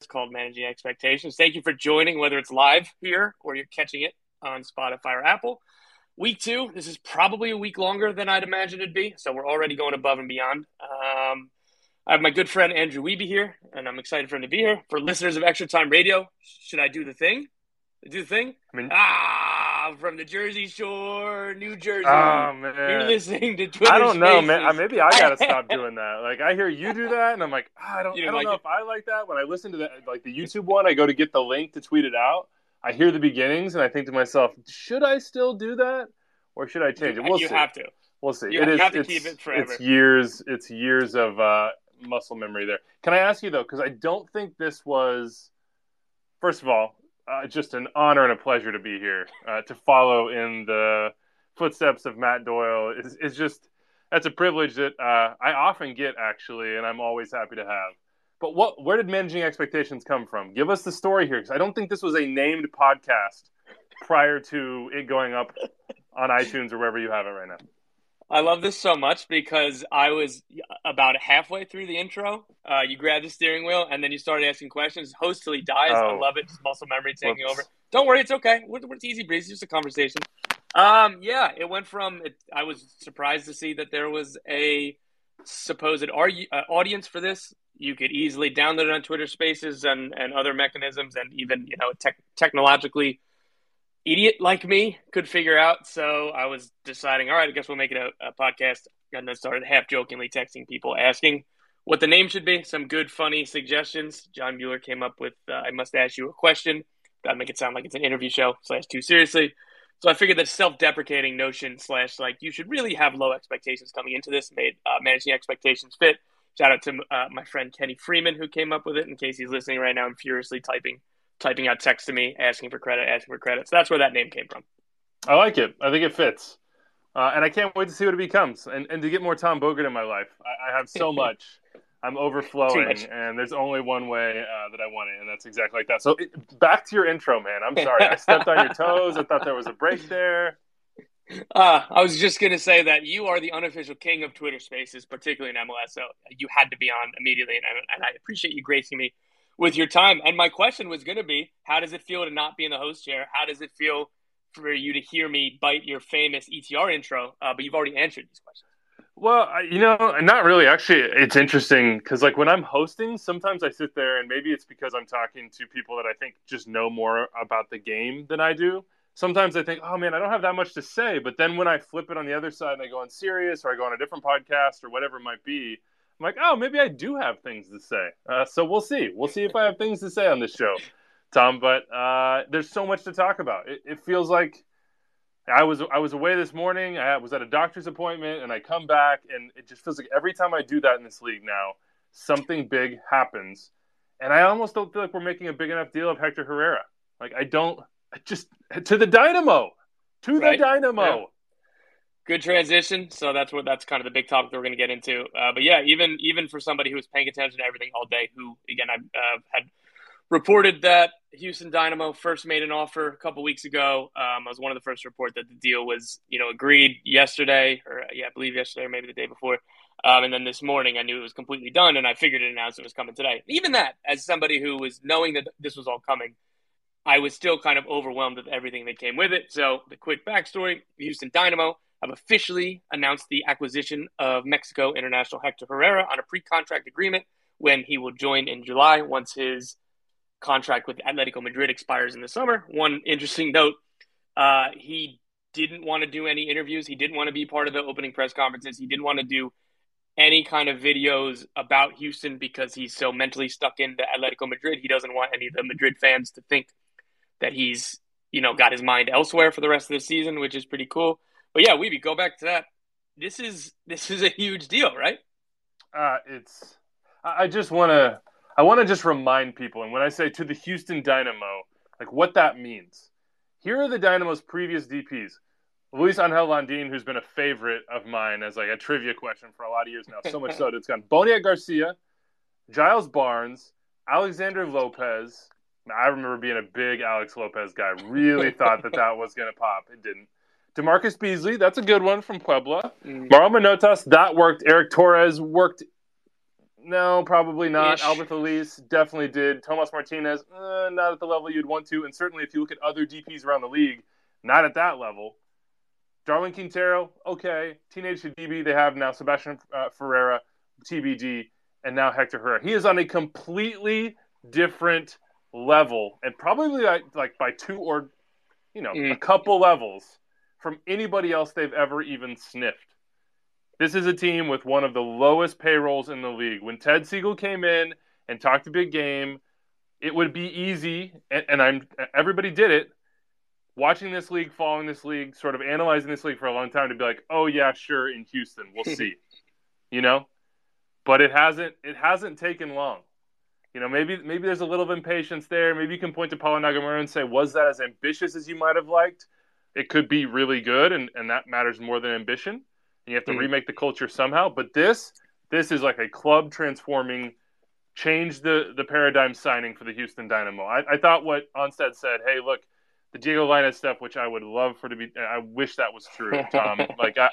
It's called Managing Expectations. Thank you for joining, whether it's live here or you're catching it on Spotify or Apple. Week two, this is probably a week longer than I'd imagine it'd be, so we're already going above and beyond. Um, I have my good friend Andrew Wiebe here, and I'm excited for him to be here. For listeners of Extra Time Radio, should I do the thing? Do the thing? I mean, ah, from the Jersey Shore, New Jersey. Oh man, You're listening to Twitter. I don't know, man. Spaces. Maybe I gotta stop doing that. Like I hear you do that, and I'm like, ah, I don't, I don't like know it? if I like that. When I listen to that, like the YouTube one, I go to get the link to tweet it out. I hear the beginnings, and I think to myself, should I still do that, or should I change You, it? We'll you see. have to. We'll see. you it is. have to it's, keep it forever. It's years. It's years of uh, muscle memory there. Can I ask you though? Because I don't think this was. First of all, uh, just an honor and a pleasure to be here uh, to follow in the footsteps of Matt Doyle. is is just that's a privilege that uh, I often get actually, and I'm always happy to have. But what? Where did managing expectations come from? Give us the story here, because I don't think this was a named podcast prior to it going up on iTunes or wherever you have it right now. I love this so much because I was about halfway through the intro. Uh, you grabbed the steering wheel and then you started asking questions. Host till he dies. I Oh. love it. Just muscle memory taking Whoops. over. Don't worry, it's okay. We're- It's easy breeze. It's just a conversation. Um, yeah, it went from. It, I was surprised to see that there was a supposed uh, audience for this. You could easily download it on Twitter Spaces and, and other mechanisms, and even you know tech technologically idiot like me could figure out. So I was deciding, all right, I guess we'll make it a, a podcast. And then started half jokingly texting people asking what the name should be. Some good, funny suggestions. John Mueller came up with uh, I must ask you a question. That'd make it sound like it's an interview show slash too seriously. So I figured that self deprecating notion slash like you should really have low expectations coming into this made uh, managing expectations fit. Shout out to uh, my friend Kenny Freeman who came up with it. In case he's listening right now, I'm furiously typing typing out text to me asking for credit, asking for credit. So that's where that name came from. I like it. I think it fits. Uh, and I can't wait to see what it becomes and, and to get more Tom Bogert in my life. I, I have so much. I'm overflowing, much. and there's only one way uh, that I want it, and that's exactly like that. So, it, back to your intro, man. I'm sorry. I stepped on your toes. I thought there was a break there. Uh, I was just going to say that you are the unofficial king of Twitter Spaces, particularly in MLS. So you had to be on immediately, and I, and I appreciate you gracing me with your time. And my question was going to be, how does it feel to not be in the host chair? How does it feel for you to hear me bite your famous ETR intro? Uh, but you've already answered these questions. Well, you know, not really. Actually, it's interesting because, like, when I'm hosting, sometimes I sit there, and maybe it's because I'm talking to people that I think just know more about the game than I do. Sometimes I think, oh man, I don't have that much to say. But then when I flip it on the other side and I go on serious or I go on a different podcast or whatever it might be, I'm like, oh, maybe I do have things to say. Uh, so we'll see. We'll see if I have things to say on this show, Tom. But uh, there's so much to talk about. It, it feels like I was I was away this morning. I was at a doctor's appointment, and I come back, and it just feels like every time I do that in this league now, something big happens, and I almost don't feel like we're making a big enough deal of Hector Herrera. Like I don't, I just to the Dynamo, to Right. the Dynamo. Yeah. Good transition. So that's what that's kind of the big topic that we're going to get into. Uh, but yeah, even even for somebody who was paying attention to everything all day, who again I uh, had reported that Houston Dynamo first made an offer a couple weeks ago. Um, I was one of the first to report that the deal was you know agreed yesterday, or yeah, I believe yesterday or maybe the day before. Um, and then this morning, I knew it was completely done, and I figured it announced it was coming today. Even that, as somebody who was knowing that this was all coming, I was still kind of overwhelmed with everything that came with it. So, the quick backstory Houston Dynamo have officially announced the acquisition of Mexico international Hector Herrera on a pre contract agreement when he will join in July once his contract with Atletico Madrid expires in the summer. One interesting note uh, he didn't want to do any interviews, he didn't want to be part of the opening press conferences, he didn't want to do any kind of videos about Houston because he's so mentally stuck into Atletico Madrid. He doesn't want any of the Madrid fans to think that he's, you know, got his mind elsewhere for the rest of the season, which is pretty cool. But yeah, Wiebe, go back to that. This is this is a huge deal, right? Uh, it's I just want to I want to just remind people, and when I say to the Houston Dynamo, like what that means. Here are the Dynamo's previous DPs. Luis Angel Landin, who's been a favorite of mine as like a trivia question for a lot of years now, so much so that it's gone. Boniek Garcia, Giles Barnes, Alexander Lopez. I remember being a big Alex Lopez guy. Really thought that that was going to pop. It didn't. DaMarcus Beasley, that's a good one from Puebla. Mm. Mauro Manotas, that worked. Erick Torres worked. No, probably not. Ish. Alberth Elis definitely did. Tomas Martinez, uh, not at the level you'd want to. And certainly if you look at other DPs around the league, not at that level. Darwin Quintero, okay. Teenage Hadebe, they have now Sebastian uh, Ferreira, TBD, and now Hector Herrera. He is on a completely different level, and probably like, like by two or, you know, mm. a couple levels from anybody else they've ever even sniffed. This is a team with one of the lowest payrolls in the league. When Ted Segal came in and talked a big game, it would be easy, and, and I'm everybody did it watching this league, following this league, sort of analyzing this league for a long time to be like, oh yeah, sure, in Houston, we'll see, you know. But it hasn't it hasn't taken long. You know, maybe maybe there's a little of impatience there. Maybe you can point to Paulo Nagamura and say, was that as ambitious as you might have liked? It could be really good, and, and that matters more than ambition. And you have to mm. remake the culture somehow. But this this is like a club transforming, change the the paradigm signing for the Houston Dynamo. I, I thought what Onstad said. Hey, look the Diego Lainez stuff, which I would love for to be. I wish that was true, Tom. like I,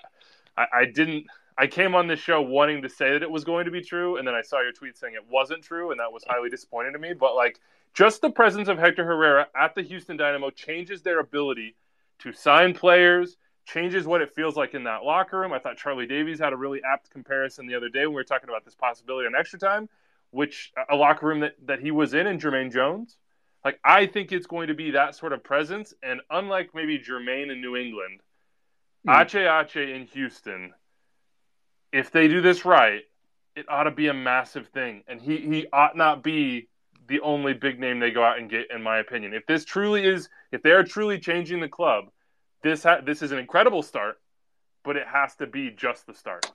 I, I, didn't. I came on this show wanting to say that it was going to be true, and then I saw your tweet saying it wasn't true, and that was highly disappointing to me. But like, just the presence of Hector Herrera at the Houston Dynamo changes their ability to sign players, changes what it feels like in that locker room. I thought Charlie Davies had a really apt comparison the other day when we were talking about this possibility on extra time, which a locker room that, that he was in in Jermaine Jones like I think it's going to be that sort of presence, and unlike maybe Jermaine in New England, mm. HH in Houston, if they do this right, it ought to be a massive thing, and he he ought not be the only big name they go out and get, in my opinion. If this truly is, if they are truly changing the club, this ha- this is an incredible start, but it has to be just the start.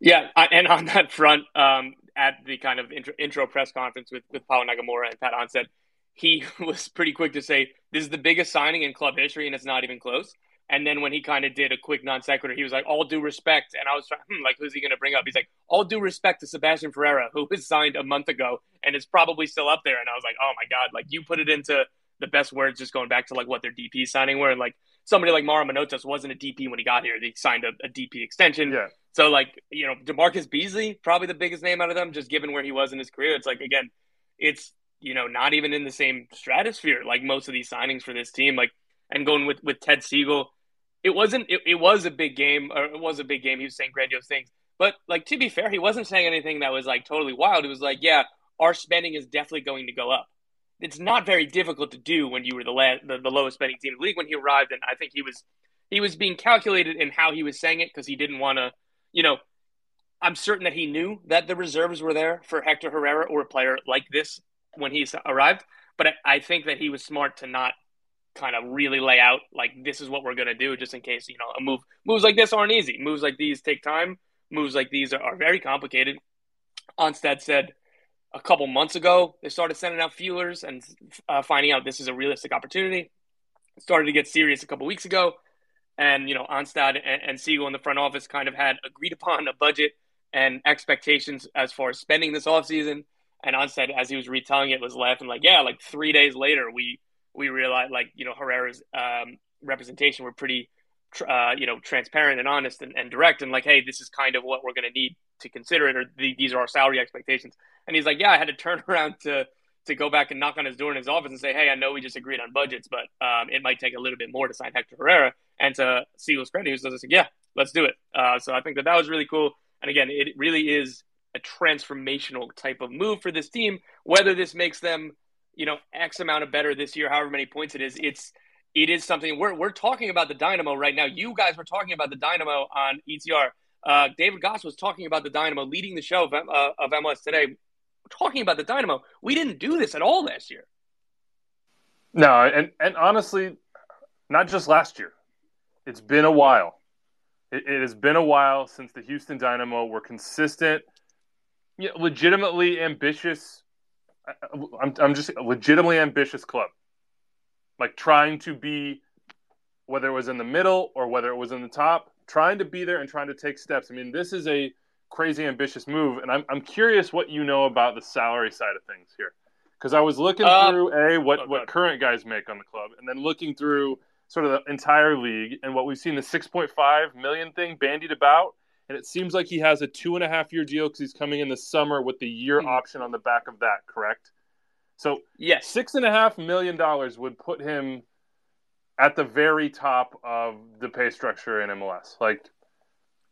Yeah, and on that front, um, at the kind of intro, intro press conference with with Paulo Nagamura and Pat Onstad, he was pretty quick to say this is the biggest signing in club history, and it's not even close. And then when he kind of did a quick non sequitur, he was like, "All due respect," and I was trying, hmm, like, who's he going to bring up? He's like, "All due respect to Sebastian Ferreira, who was signed a month ago and is probably still up there." And I was like, "Oh my god!" Like you put it into the best words, just going back to like what their DP signing were, and like somebody like Mauro Manotas wasn't a DP when he got here; he signed a, a DP extension. Yeah. So like you know, DaMarcus Beasley, probably the biggest name out of them, just given where he was in his career. It's like again, it's you know not even in the same stratosphere like most of these signings for this team. Like and going with with Ted Segal, it wasn't. It, it was a big game, or it was a big game. He was saying grandiose things, but like to be fair, he wasn't saying anything that was like totally wild. It was like, yeah, our spending is definitely going to go up. It's not very difficult to do when you were the, la- the, the lowest spending team in the league when he arrived, and I think he was he was being calculated in how he was saying it because he didn't want to you know, I'm certain that he knew that the reserves were there for Hector Herrera or a player like this when he arrived. But I, I think that he was smart to not kind of really lay out like this is what we're going to do just in case you know a move moves like this aren't easy. Moves like these take time. Moves like these are, are very complicated. Onstad said a couple months ago they started sending out feelers and uh, finding out this is a realistic opportunity. It started to get serious a couple weeks ago. And you know Onstad and, and Segal in the front office kind of had agreed upon a budget and expectations as far as spending this offseason. And Onstad, as he was retelling it, was laughing like, "Yeah, like three days later, we we realized like you know Herrera's um, representation were pretty uh, you know transparent and honest and, and, direct, and like, hey, this is kind of what we're going to need to consider it, or the, these are our salary expectations." And he's like, "Yeah, I had to turn around to." to go back and knock on his door in his office and say, "Hey, I know we just agreed on budgets, but um, it might take a little bit more to sign Hector Herrera." And to see Segal's credit, he says, "Yeah, let's do it." Uh, so I think that that was really cool. And again, it really is a transformational type of move for this team. Whether this makes them, you know, X amount of better this year, however many points it is, it's it is something we're we're talking about the Dynamo right now. You guys were talking about the Dynamo on ETR. Uh, David Goss was talking about the Dynamo, leading the show of, uh, of MLS today, talking about the Dynamo. We didn't do this at all last year. No, and and honestly, not just last year. It's been a while. It, it, has been a while since the Houston Dynamo were consistent yeah, legitimately ambitious. I'm I'm just legitimately ambitious club, like trying to be, whether it was in the middle or whether it was in the top, trying to be there and trying to take steps. I mean, this is a crazy ambitious move, and I'm I'm curious what you know about the salary side of things here, because I was looking um, through a what oh, what current guys make on the club, and then looking through sort of the entire league and what we've seen the 6.5 million thing bandied about and it seems like he has a two and a half year deal because he's coming in the summer with the year mm-hmm. option on the back of that. Correct. So yes, six and a half million dollars would put him at the very top of the pay structure in MLS. Like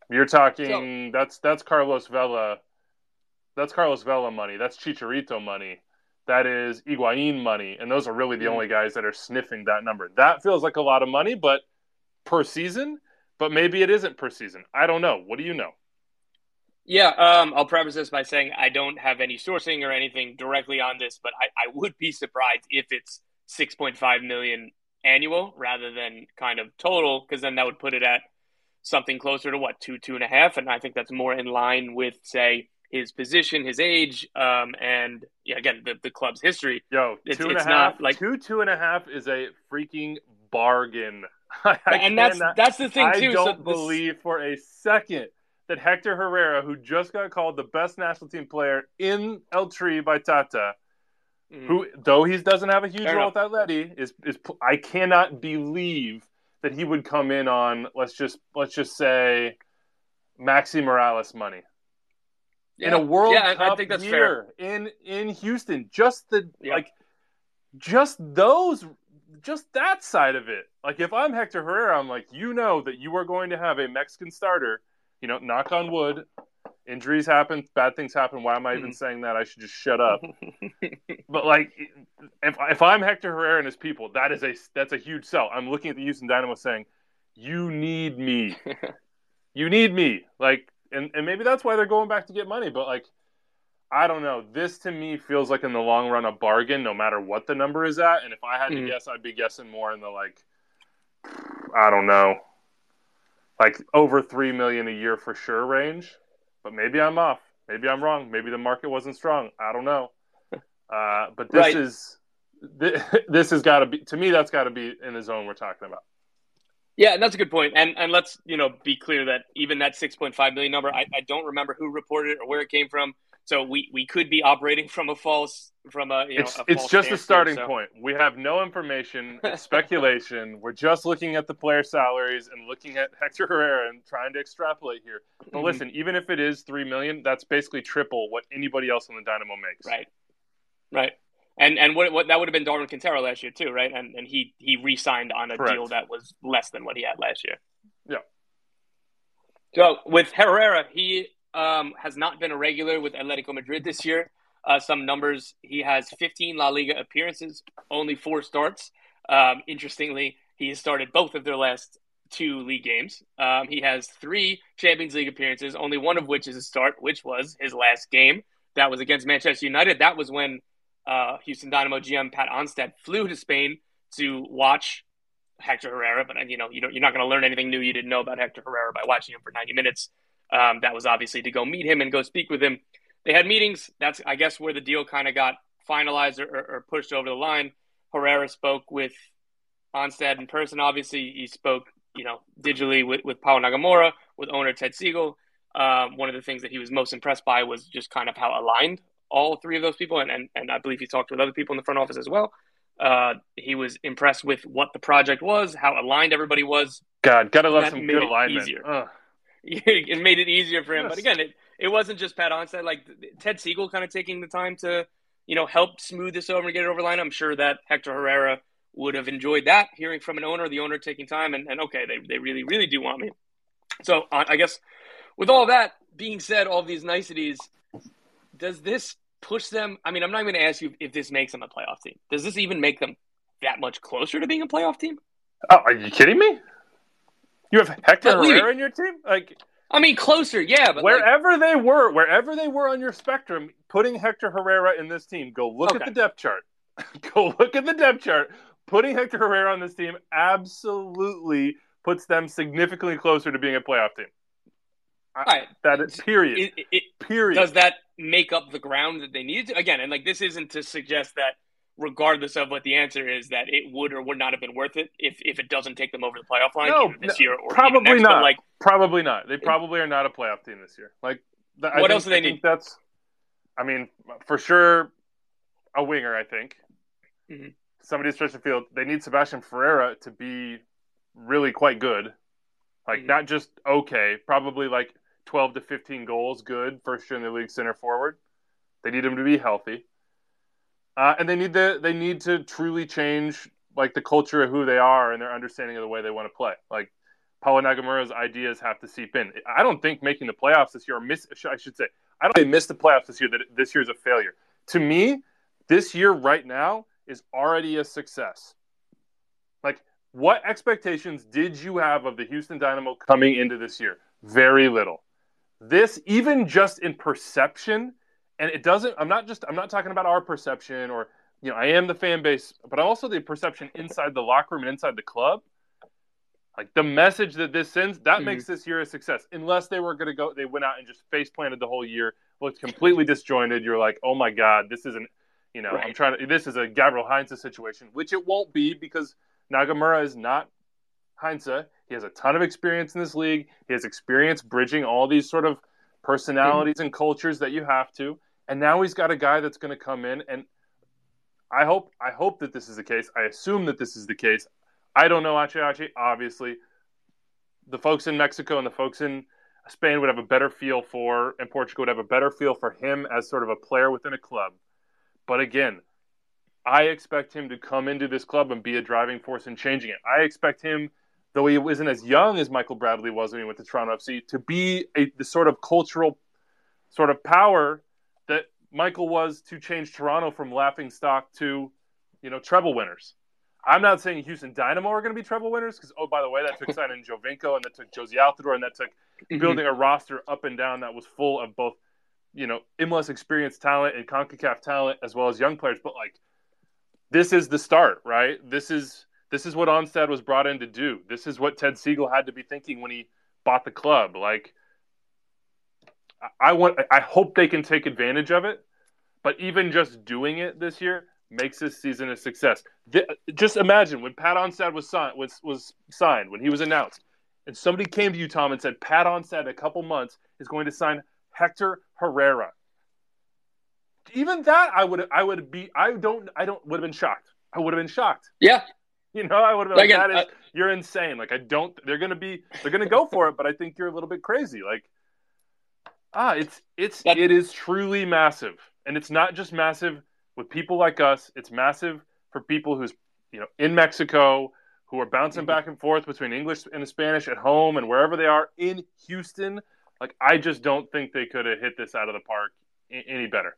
you're talking, so, that's that's Carlos Vela, that's Carlos Vela money. That's Chicharito money. That is Higuain money, and those are really the mm-hmm. only guys that are sniffing that number. That feels like a lot of money, but per season, but maybe it isn't per season. I don't know. What do you know? Yeah, um, I'll preface this by saying I don't have any sourcing or anything directly on this, but I, I would be surprised if it's 6.5 million annual rather than kind of total, because then that would put it at something closer to what two, two and a half, and I think that's more in line with say his position, his age, um, and yeah, again the, the club's history. Yo, it's, two and it's a half, like two two and a half is a freaking bargain. and that's that's the thing too. I don't so believe for a second that Hector Herrera, who just got called the best national team player in El Tri by Tata, mm. who though he doesn't have a huge Fair role enough. with Atleti, is is I cannot believe that he would come in on let's just let's just say Maxi Morales money. Yeah. In a World yeah, Cup I think that's year fair. in in Houston, just the yeah. like just those just that side of it. Like if I'm Hector Herrera, I'm like, you know that you are going to have a Mexican starter. You know, knock on wood. Injuries happen, bad things happen. Why am I even hmm. saying that? I should just shut up. but like, if if I'm Hector Herrera and his people, that is a that's a huge sell. I'm looking at the Houston Dynamo saying, you need me. you need me. Like, and and maybe that's why they're going back to get money. But like, I don't know. This to me feels like in the long run a bargain, no matter what the number is at. And if I had to mm-hmm. guess, I'd be guessing more in the like, I don't know, like over three million a year for sure range. But maybe I'm off. Maybe I'm wrong. Maybe the market wasn't strong. I don't know. Uh, but this right. is this, this has got to be to me. That's got to be in the zone we're talking about. Yeah, and that's a good point. And and let's you know be clear that even that six point five million number, I, I don't remember who reported it or where it came from. So we, we could be operating from a false from a you know it's, a it's just a starting so. point. We have no information. It's speculation. We're just looking at the player salaries and looking at Hector Herrera and trying to extrapolate here. But mm-hmm. listen, even if it is three million, that's basically triple what anybody else on the Dynamo makes. Right. Right. And and what, what that would have been Darwin Quintero last year too, right? And and he he re-signed on a Correct. deal that was less than what he had last year. Yeah. So with Herrera, he um, has not been a regular with Atletico Madrid this year. Uh, some numbers: he has 15 La Liga appearances, only four starts. Um, interestingly, he has started both of their last two league games. Um, he has three Champions League appearances, only one of which is a start, which was his last game. That was against Manchester United. That was when uh, Houston Dynamo GM Pat Onstad flew to Spain to watch Hector Herrera. But you know, you you're not going to learn anything new you didn't know about Hector Herrera by watching him for 90 minutes. Um, that was obviously to go meet him and go speak with him. They had meetings. That's, I guess, where the deal kind of got finalized or, or, pushed over the line. Herrera spoke with Onstad in person. Obviously, he spoke, you know, digitally with, with Pau Nagamura, with owner Ted Segal. Um, one of the things that he was most impressed by was just kind of how aligned all three of those people, and, and, and I believe he talked with other people in the front office as well. Uh, he was impressed with what the project was, how aligned everybody was. God, gotta love some good alignment. it made it easier for him. Yes. But again, it, it wasn't just Pat Onstad. Like Ted Segal kind of taking the time to, you know, help smooth this over and get it over line. I'm sure that Hector Herrera would have enjoyed that, hearing from an owner, the owner taking time, and, and okay, they, they really, really do want me. So uh, I guess with all that being said, all these niceties, does this push them? I mean, I'm not even going to ask you if this makes them a playoff team. Does this even make them that much closer to being a playoff team? Oh, are you kidding me? You have Hector Herrera in your team? Like I mean closer, yeah, but wherever like... they were, wherever they were on your spectrum, putting Hector Herrera in this team, go look okay. at the depth chart. go look at the depth chart. Putting Hector Herrera on this team absolutely puts them significantly closer to being a playoff team. Right. That is, period. It, it, period. Does that make up the ground that they needed to? Again, and like this isn't to suggest that regardless of what the answer is, that it would or would not have been worth it if, if it doesn't take them over the playoff line no, this no, year or probably next, not. like probably not. They probably are not a playoff team this year. Like what think, else do they need? That's. I mean, for sure, a winger. I think mm-hmm. somebody stretch the field. They need Sebastian Ferreira to be really quite good, like mm-hmm. not just okay. Probably like twelve to fifteen goals, good first year in the league center forward. They need him to be healthy, uh, and they need the they need to truly change like the culture of who they are and their understanding of the way they want to play. Like Paulo Nagamura's ideas have to seep in. I don't think making the playoffs this year, or miss, I should say, I don't think missed the playoffs this year. That this year is a failure. To me, this year right now is already a success. Like, what expectations did you have of the Houston Dynamo coming into this year? Very little. This, even just in perception, and it doesn't. I'm not just. I'm not talking about our perception, or you know, I am the fan base, but also the perception inside the locker room and inside the club. Like the message that this sends, that mm-hmm. makes this year a success. Unless they were going to go, they went out and just face planted the whole year, looked completely disjointed. You're like, oh my god, this isn't, you know, right. I'm trying to. This is a Gabriel Heinze situation, which it won't be because Nagamura is not Heinze. He has a ton of experience in this league. He has experience bridging all these sort of personalities mm-hmm. and cultures that you have to. And now he's got a guy that's going to come in and I hope I hope that this is the case. I assume that this is the case. I don't know Ache. Obviously, the folks in Mexico and the folks in Spain would have a better feel for, and Portugal would have a better feel for him as sort of a player within a club. But again, I expect him to come into this club and be a driving force in changing it. I expect him, though he isn't as young as Michael Bradley was when he went to Toronto FC, to be a the sort of cultural sort of power Michael was to change Toronto from laughing stock to, you know, treble winners. I'm not saying Houston Dynamo are going to be treble winners because, oh, by the way, that took signing Giovinco and that took Jozy Altidore and that took mm-hmm. building a roster up and down that was full of both, you know, MLS experienced talent and CONCACAF talent as well as young players. But like, this is the start, right? This is this is what Onstad was brought in to do. This is what Ted Segal had to be thinking when he bought the club. Like, I want, I hope they can take advantage of it. But even just doing it this year makes this season a success. Just imagine when Pat Onstad was signed, was, was signed when he was announced, and somebody came to you, Tom, and said Pat Onstad in a couple months is going to sign Hector Herrera. Even that, I would, I would be, I don't, I don't would have been shocked. I would have been shocked. Yeah, you know, I would have been like, Again, that is, uh, you're insane. Like, I don't, they're going to be, they're going to go for it, but I think you're a little bit crazy. Like, ah, it's, it's, it is truly massive. And it's not just massive with people like us, it's massive for people who's you know in Mexico who are bouncing mm-hmm. back and forth between English and Spanish at home and wherever they are in Houston. Like I just don't think they could have hit this out of the park any better.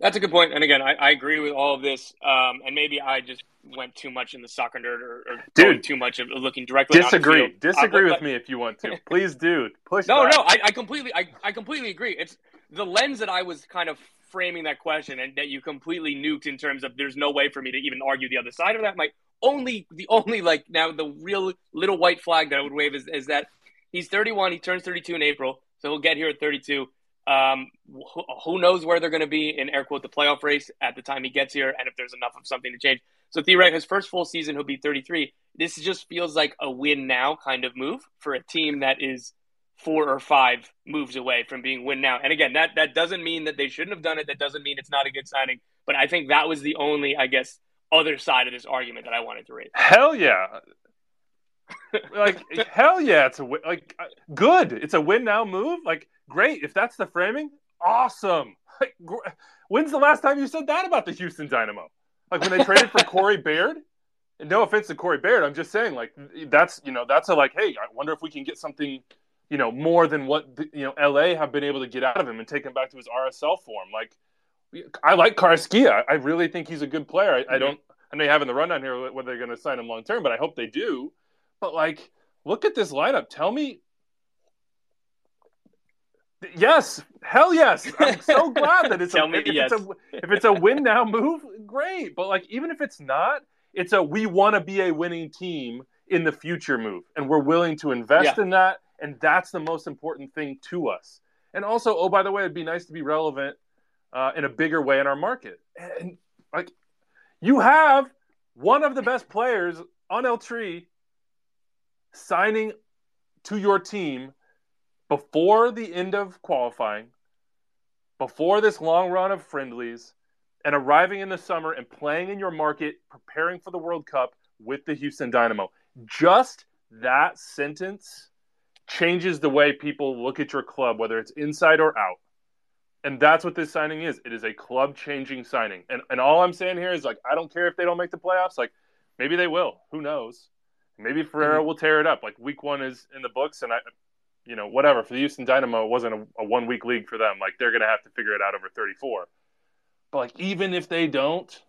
That's a good point. And again, I, I agree with all of this. Um, and maybe I just went too much in the soccer nerd or, or Dude, too much of looking directly. Disagree. Disagree uh, with me if you want to. Please do. Push. No, back. no. I, I completely, I, I completely agree. It's the lens that I was kind of framing that question and that you completely nuked in terms of there's no way for me to even argue the other side of that. My only the only like now the real little white flag that I would wave is, is that he's 31. He turns 32 in April, so he'll get here at 32. Um, who, who knows where they're going to be in air quote the playoff race at the time he gets here, and if there's enough of something to change. So theoretically, his first full season, he'll be 33. This just feels like a win now kind of move for a team that is four or five moves away from being win now. And again, that that doesn't mean that they shouldn't have done it. That doesn't mean it's not a good signing. But I think that was the only, I guess, other side of this argument that I wanted to raise. Hell yeah. Like hell yeah, it's a win. Like uh, good. It's a win now move. Like great. If that's the framing, awesome. Like, when's the last time you said that about the Houston Dynamo? Like when they traded for Corey Baird. And no offense to Corey Baird, I'm just saying like that's you know that's a like hey I wonder if we can get something you know, more than what the, you know LA have been able to get out of him and take him back to his RSL form. Like, I like Carrasquilla. I really think he's a good player. I, mm-hmm. I don't. I know you have in the rundown here whether they're going to sign him long term, but I hope they do. But like, look at this lineup. Tell me. Yes, hell yes. I'm so glad that it's a, if, yes. it's a if it's a win now move, great. But like, even if it's not, it's a we want to be a winning team in the future move, and we're willing to invest yeah. in that And that's the most important thing to us. And also, oh, by the way, it'd be nice to be relevant uh, in a bigger way in our market. And like, you have one of the best players on El Tri signing to your team before the end of qualifying, before this long run of friendlies, and arriving in the summer and playing in your market, preparing for the World Cup with the Houston Dynamo. Just that sentence changes the way people look at your club, whether it's inside or out. And that's what this signing is. It is a club changing signing. And and all I'm saying here is like I don't care if they don't make the playoffs. Like maybe they will. Who knows? Maybe Ferreira mm-hmm. will tear it up. Like week one is in the books, and I, you know, whatever for the Houston Dynamo, it wasn't a, a one week league for them. Like they're gonna have to figure it out over 34. But like even if they don't,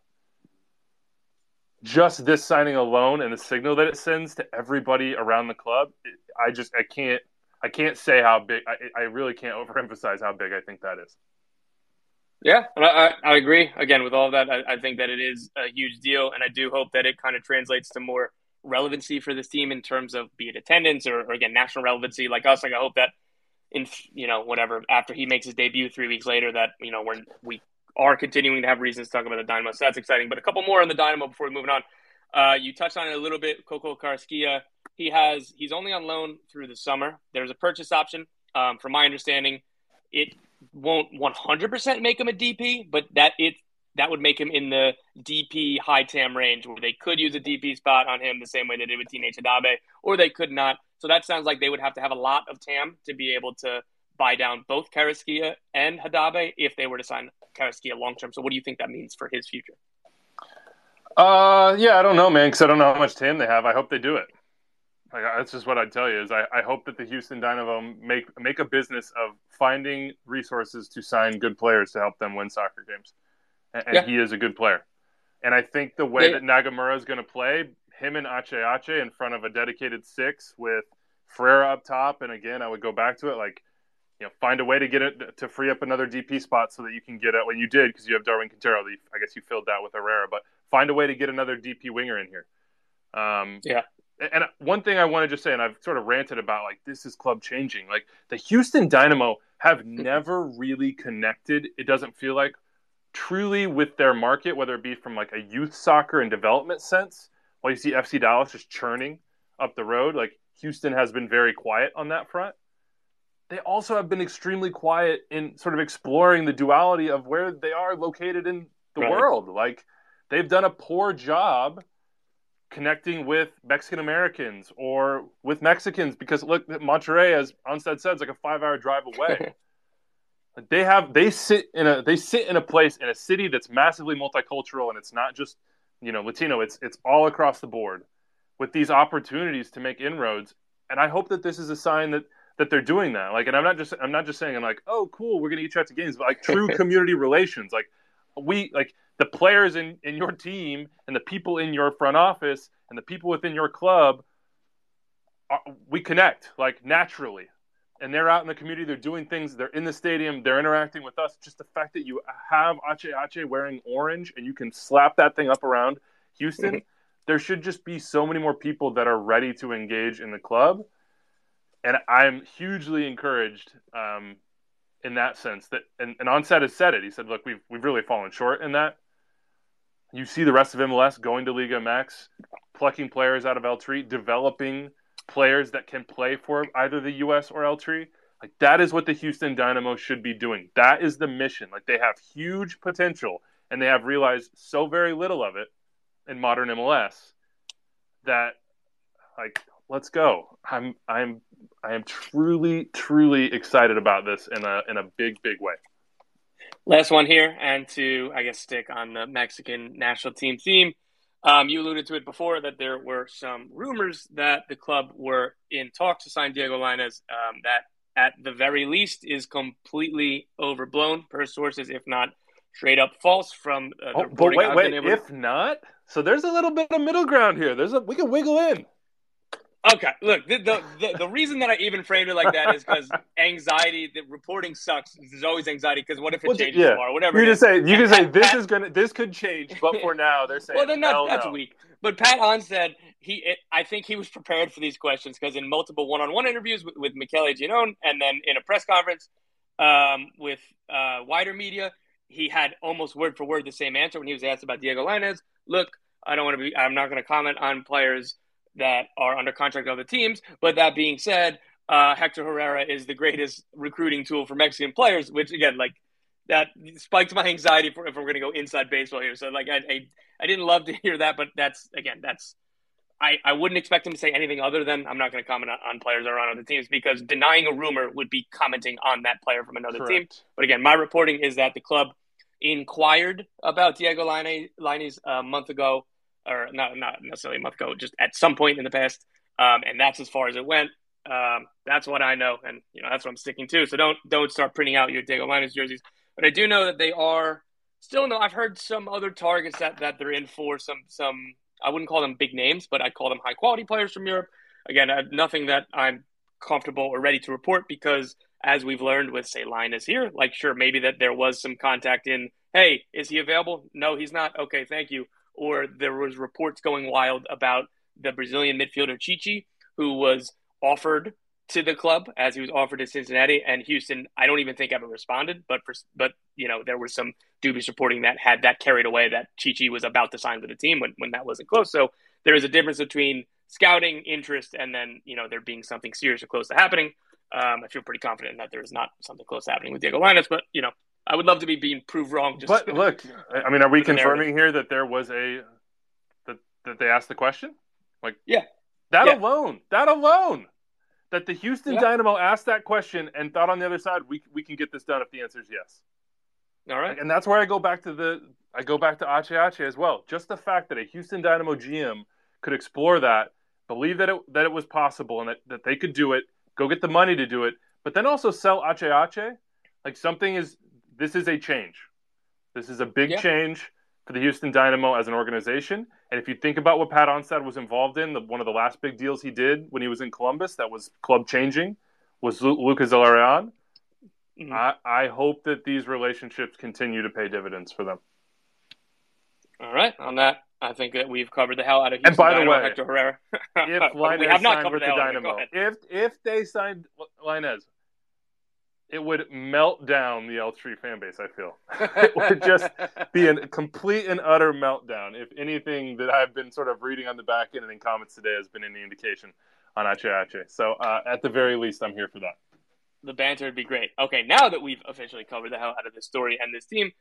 just this signing alone and the signal that it sends to everybody around the club, it, I just I can't I can't say how big. I, I really can't overemphasize how big I think that is. Yeah, I, I agree. Again, with all of that, I, I think that it is a huge deal, and I do hope that it kind of translates to more relevancy for this team in terms of be it attendance or, or again national relevancy. Like us, like I hope that in you know whatever after he makes his debut three weeks later, that you know we're we are continuing to have reasons to talk about the Dynamo. So that's exciting. But a couple more on the Dynamo before we move on. Uh, you touched on it a little bit. Coco Carrasquilla. He has he's only on loan through the summer. There's a purchase option. Um, from my understanding, it won't 100% make him a DP, but that it that would make him in the DP high TAM range where they could use a DP spot on him the same way they did with Teenage Hadebe, or they could not. So that sounds like they would have to have a lot of TAM to be able to buy down both Carrasquilla and Hadebe if they were to sign Carrasquilla long term. So what do you think that means for his future? Uh, yeah, I don't know, man, because I don't know how much TAM they have. I hope they do it. Like, that's just what I'd tell you is I, I hope that the Houston Dynamo make make a business of finding resources to sign good players to help them win soccer games, and, yeah. he is a good player. And I think the way they, that Nagamura is going to play, him and HH in front of a dedicated six with Ferreira up top, and again, I would go back to it like you know, find a way to get it to free up another DP spot so that you can get it when you did because you have Darwin Quintero. I guess you filled that with Herrera, but find a way to get another DP winger in here. Um, yeah. And one thing I want to just say, and I've sort of ranted about, like this is club changing. Like the Houston Dynamo have never really connected. It doesn't feel like truly with their market, whether it be from like a youth soccer and development sense. While you see FC Dallas just churning up the road, like Houston has been very quiet on that front they also have been extremely quiet in sort of exploring the duality of where they are located in the right. world. Like they've done a poor job connecting with Mexican Americans or with Mexicans because look, Monterrey, as Onstad said, is like a five-hour drive away. they have they sit in a they sit in a place in a city that's massively multicultural and it's not just you know Latino. It's it's all across the board with these opportunities to make inroads. And I hope that this is a sign that that they're doing that. Like, and I'm not just I'm not just saying I'm like, oh, cool, we're gonna eat you out to games, but like true community relations. Like, we like the players in in your team and the people in your front office and the people within your club. Are, we connect like naturally, and they're out in the community. They're doing things. They're in the stadium. They're interacting with us. Just the fact that you have Ache Ache wearing orange and you can slap that thing up around Houston. Mm-hmm. there should just be so many more people that are ready to engage in the club and I'm hugely encouraged um, in that sense. That and, and Onstad has said it. He said, "Look, we've we've really fallen short in that." You see the rest of MLS going to Liga MX, plucking players out of El Tri, developing players that can play for either the U.S. or El Tri. Like that is what the Houston Dynamo should be doing. That is the mission. Like they have huge potential, and they have realized so very little of it in modern MLS that like let's go. I'm I'm I am truly truly excited about this in a in a big big way. Last one here, and to I guess stick on the Mexican national team theme. Um, you alluded to it before that there were some rumors that the club were in talks to sign Diego Lainez. Um, that at the very least is completely overblown per sources, if not straight up false from uh, oh, but wait, wait, if not, so there's a little bit of middle ground here. There's a we can wiggle in. Okay, look, the, the, the, the, reason that I even framed it like that is because anxiety, the reporting sucks. There's always anxiety because what if it well, changes yeah. tomorrow? Whatever. You just say you can say this is gonna this could change, but for now they're saying. well, then that's, that's weak. but Pat Onstad, he, it, I think he was prepared for these questions because in multiple one-on-one interviews with, with Michele Giannone and then in a press conference um, with uh, wider media, he had almost word for word the same answer when he was asked about Diego Lainez. Look, I don't want to be. I'm not going to comment on players that are under contract of other teams. But that being said, uh, Hector Herrera is the greatest recruiting tool for Mexican players. Which again, like that spiked my anxiety for if we're going to go inside baseball here. So like I, I, I didn't love to hear that, but that's again that's I, I wouldn't expect him to say anything other than I'm not going to comment on, on, players that are on other teams because denying a rumor would be commenting on that player from another Correct. team. But again, my reporting is that the club inquired about Diego Lainez a month ago, or not not necessarily a month ago, just at some point in the past, um, and that's as far as it went. Um, that's what I know, and you know that's what I'm sticking to. So don't don't start printing out your Diego Lainez jerseys. But I do know that they are still no. I've heard some other targets that that they're in for some some. I wouldn't call them big names, but I'd call them high quality players from Europe. Again, nothing that I'm comfortable or ready to report because, as we've learned with say Lainez here, like sure maybe that there was some contact in. Hey, is he available? No, he's not. Okay, thank you. Or there was reports going wild about the Brazilian midfielder Chichi, who was offered to the club as he was offered to Cincinnati and Houston. I don't even think ever responded, but for, but you know there was some dubious reporting that had that carried away that Chichi was about to sign with the team when when that wasn't close. So there is a difference between scouting interest and then you know there being something serious or close to happening. Um, I feel pretty confident that there's not something close to happening with Diego Lainez, but you know I would love to be being proved wrong. Just but look, I mean, are we confirming here that there was a that that they asked the question? Like, yeah, that yeah. alone, that alone that the Houston yeah. Dynamo asked that question and thought on the other side we we can get this done if the answer is yes. All right. And that's where I go back to the I go back to HH as well. Just the fact that a Houston Dynamo GM could explore that, believe that it that it was possible and that, that they could do it, go get the money to do it, but then also sell HH, like something is this is a change. This is a big yeah. change for the Houston Dynamo as an organization. And if you think about what Pat Onstad was involved in, the, one of the last big deals he did when he was in Columbus that was club changing was Lu- Lucas Zelarayan. Mm-hmm. I, I hope that these relationships continue to pay dividends for them. All right. On that, I think that we've covered the hell out of Houston And by Dynamo, the way, Hector Herrera. if Lainez signed with the, the Dynamo, if if they signed Lainez it would melt down the El Tri fan base. I feel it would just be a complete and utter meltdown. If anything that I've been sort of reading on the back end and in comments today has been any indication on HH. So uh, at the very least, I'm here for that. The banter would be great. Okay, now that we've officially covered the hell out of this story and this team,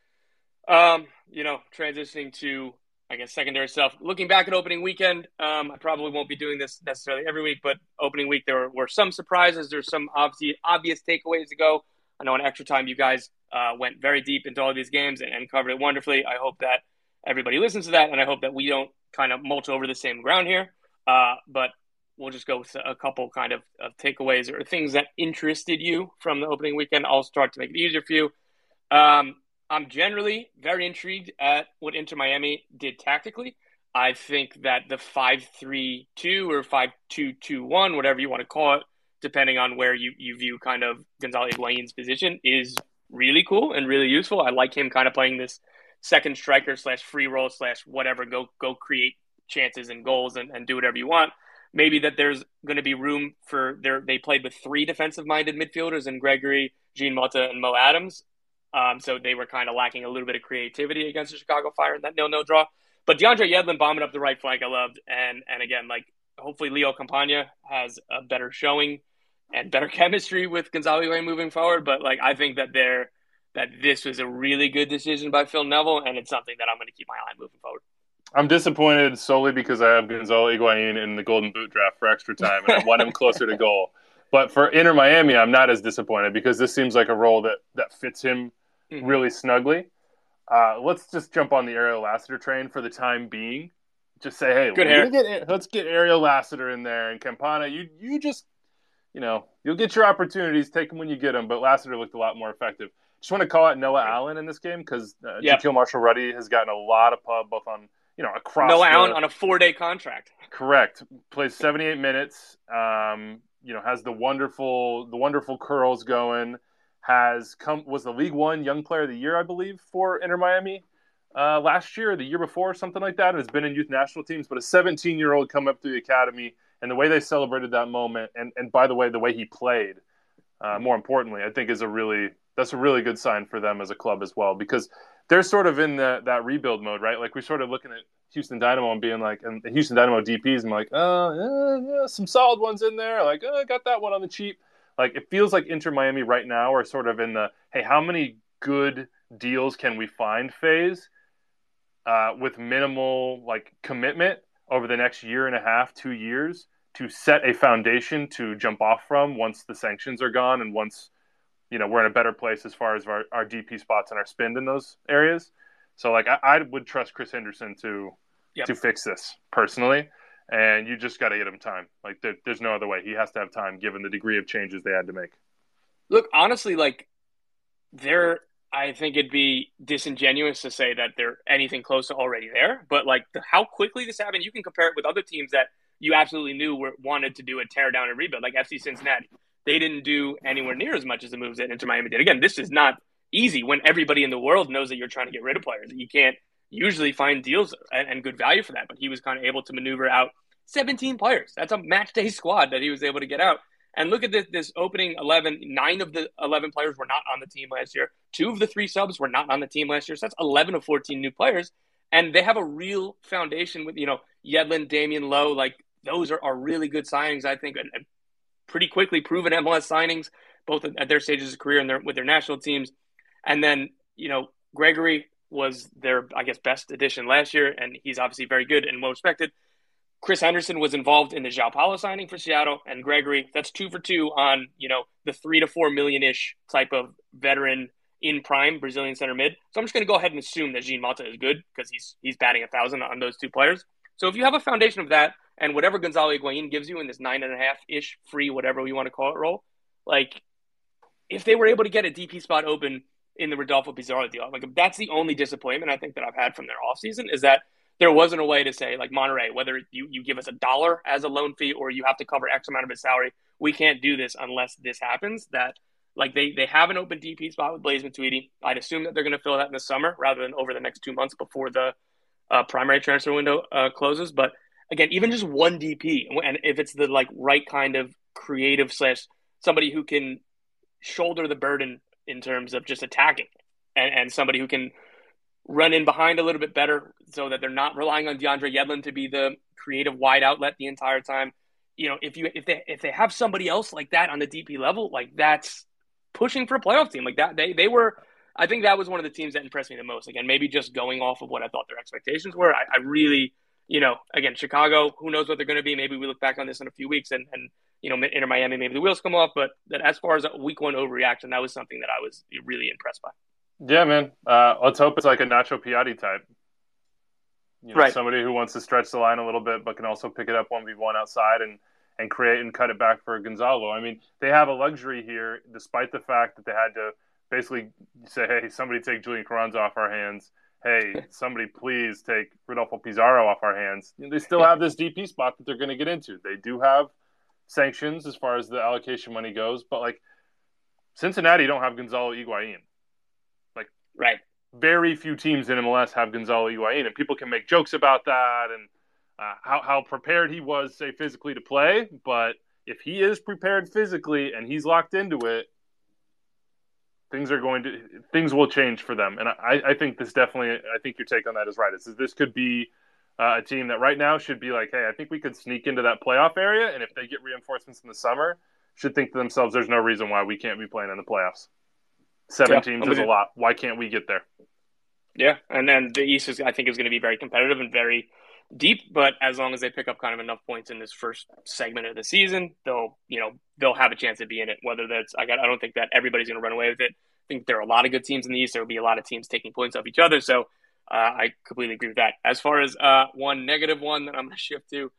um, you know, transitioning to I guess secondary stuff. Looking back at opening weekend, um, I probably won't be doing this necessarily every week, but opening week there were, some surprises. There's some obvious obvious takeaways to go. I know in extra time you guys uh, went very deep into all these games and, and, covered it wonderfully. I hope that everybody listens to that, and I hope that we don't kind of mulch over the same ground here. Uh, but we'll just go with a couple kind of, of takeaways or things that interested you from the opening weekend. I'll start to make it easier for you. Um, I'm generally very intrigued at what Inter Miami did tactically. I think that the 5 3 2 or 5 2 2 1, whatever you want to call it, depending on where you, you view kind of Gonzalo Higuain's position, is really cool and really useful. I like him kind of playing this second striker slash free role slash whatever, go go create chances and goals and, and do whatever you want. Maybe that there's going to be room for their they played with three defensive minded midfielders and Gregore, Jean Mota, and Mo Adams. Um, so they were kind of lacking a little bit of creativity against the Chicago Fire in that nil-nil draw. But DeAndre Yedlin bombing up the right flank, I loved. And and again, like hopefully Leo Campana has a better showing and better chemistry with Gonzalo Higuain moving forward. But like I think that they're that this was a really good decision by Phil Neville, and it's something that I'm going to keep my eye on moving forward. I'm disappointed solely because I have Gonzalo Higuain in the Golden Boot draft for extra time, and I want him closer to goal. But for Inter Miami, I'm not as disappointed because this seems like a role that that fits him mm-hmm. really snugly. Uh, let's just jump on the Ariel Lassiter train for the time being. Just say, hey. Get, let's get Ariel Lassiter in there and Campana. You you just you know you'll get your opportunities, take them when you get them. But Lassiter looked a lot more effective. Just want to call out Noah Allen in this game because uh, yep. Jahkeele Marshall-Rutty has gotten a lot of pub both on you know across. Noah the, Allen on a four day contract. Correct. Plays 78 minutes. Um, you know has the wonderful the wonderful curls going has come was the League One Young Player of the Year, I believe, for Inter Miami. uh, last year the year before, something like that, has been in youth national teams. But a 17 year old come up through the academy and the way they celebrated that moment, and, and by the way, the way he played, uh, more importantly, I think is a really that's a really good sign for them as a club as well because they're sort of in the, that rebuild mode, right? Like we're sort of looking at Houston Dynamo and being like, and Houston Dynamo DPs, and like, oh, yeah, yeah, some solid ones in there. Like, oh, got that one on the cheap. Like, it feels like Inter Miami right now are sort of in the, hey, how many good deals can we find phase uh, with minimal like commitment over the next year and a half, two years to set a foundation to jump off from once the sanctions are gone and once you know we're in a better place as far as our, our DP spots and our spend in those areas. So like I, I would trust Chris Henderson to yep. to fix this personally, and you just got to get him time. Like there, there's no other way. He has to have time given the degree of changes they had to make. Look, honestly, like there, I think it'd be disingenuous to say that they're anything close to already there. But like the, how quickly this happened, you can compare it with other teams that you absolutely knew were wanted to do a tear down and rebuild, like FC Cincinnati they didn't do anywhere near as much as the moves that Inter Miami did. Again, this is not easy when everybody in the world knows that you're trying to get rid of players. You can't usually find deals and, and good value for that, but he was kind of able to maneuver out 17 players. That's a match day squad that he was able to get out. And look at this, this opening 11. Nine of the 11 players were not on the team last year. Two of the three subs were not on the team last year. So that's 11 of 14 new players. And they have a real foundation with, you know, Yedlin, Damion Lowe. Like, those are, are really good signings, I think, and, and pretty quickly proven MLS signings, both at their stages of career and their, with their national teams. And then, you know, Gregore was their, I guess, best addition last year, and he's obviously very good and well respected. Chris Henderson was involved in the João Paulo signing for Seattle, and Gregore, that's two for two on, you know, the three to four million ish type of veteran in prime Brazilian center mid. So I'm just going to go ahead and assume that Jean Mota is good because he's he's batting a thousand on those two players. So if you have a foundation of that, and whatever Gonzalo Higuain gives you in this nine and a half ish free, whatever we want to call it, role, like if they were able to get a DP spot open in the Rodolfo Pizarro deal, like that's the only disappointment I think that I've had from their offseason is that there wasn't a way to say like Monterrey, whether you, you give us a dollar as a loan fee or you have to cover X amount of his salary, we can't do this unless this happens. That like they they have an open DP spot with Blaise Matuidi. I'd assume that they're going to fill that in the summer rather than over the next two months before the uh, primary transfer window uh, closes. But again, even just one DP, and if it's the like right kind of creative slash somebody who can shoulder the burden in terms of just attacking, and, and somebody who can run in behind a little bit better, so that they're not relying on DeAndre Yedlin to be the creative wide outlet the entire time. You know, if you if they if they have somebody else like that on the DP level, like that's pushing for a playoff team like that. They they were. I think that was one of the teams that impressed me the most. Again, maybe just going off of what I thought their expectations were. I, I really you know, again, Chicago, who knows what they're going to be? Maybe we look back on this in a few weeks and, and you know, Inter Miami, maybe the wheels come off. But that as far as a week one overreaction, that was something that I was really impressed by. Yeah, man. Uh, let's hope it's like a Nacho Piatti type. You know, right. Somebody who wants to stretch the line a little bit, but can also pick it up one v one outside and and create and cut it back for Gonzalo. I mean, they have a luxury here, despite the fact that they had to basically say, "Hey, somebody take Julian Carranza off our hands." hey, somebody please take Rodolfo Pizarro off our hands. They still have this DP spot that they're going to get into. They do have sanctions as far as the allocation money goes, but like Cincinnati don't have Gonzalo Higuain. Like, right. Very few teams in MLS have Gonzalo Higuain, and people can make jokes about that and uh, how how prepared he was, say, physically to play. But if he is prepared physically and he's locked into it, things are going to things will change for them, and I, I think this definitely. I think your take on that is right. Is this could be uh, a team that right now should be like, hey, I think we could sneak into that playoff area, and if they get reinforcements in the summer, should think to themselves, there's no reason why we can't be playing in the playoffs. Seven yeah, teams is a lot. Why can't we get there? Yeah, and then the East is, I think, is going to be very competitive and very deep. But as long as they pick up kind of enough points in this first segment of the season, they'll, you know, they'll have a chance to be in it. Whether that's, I got, I don't think that everybody's going to run away with it. I think there are a lot of good teams in the East. There will be a lot of teams taking points off each other. So uh, I completely agree with that. As far as uh, one negative one that I'm going to shift to,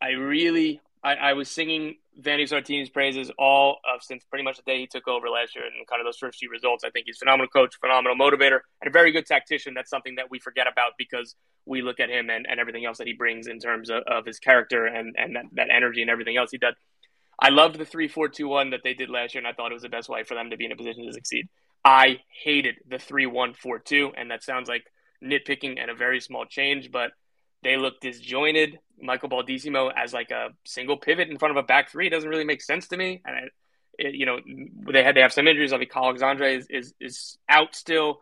I really I, I was singing Vanni Sartini's praises all of since pretty much the day he took over last year and kind of those first few results. I think he's a phenomenal coach, phenomenal motivator, and a very good tactician. That's something that we forget about because we look at him and, and everything else that he brings in terms of, of his character and, and that, that energy and everything else he does. I loved the three four two one that they did last year, and I thought it was the best way for them to be in a position to succeed. I hated the three one four two, and that sounds like nitpicking and a very small change, but they look disjointed. Michael Baldisimo as like a single pivot in front of a back three doesn't really make sense to me. And it, it, you know they had to have some injuries. I think Alexandre is, is is out still.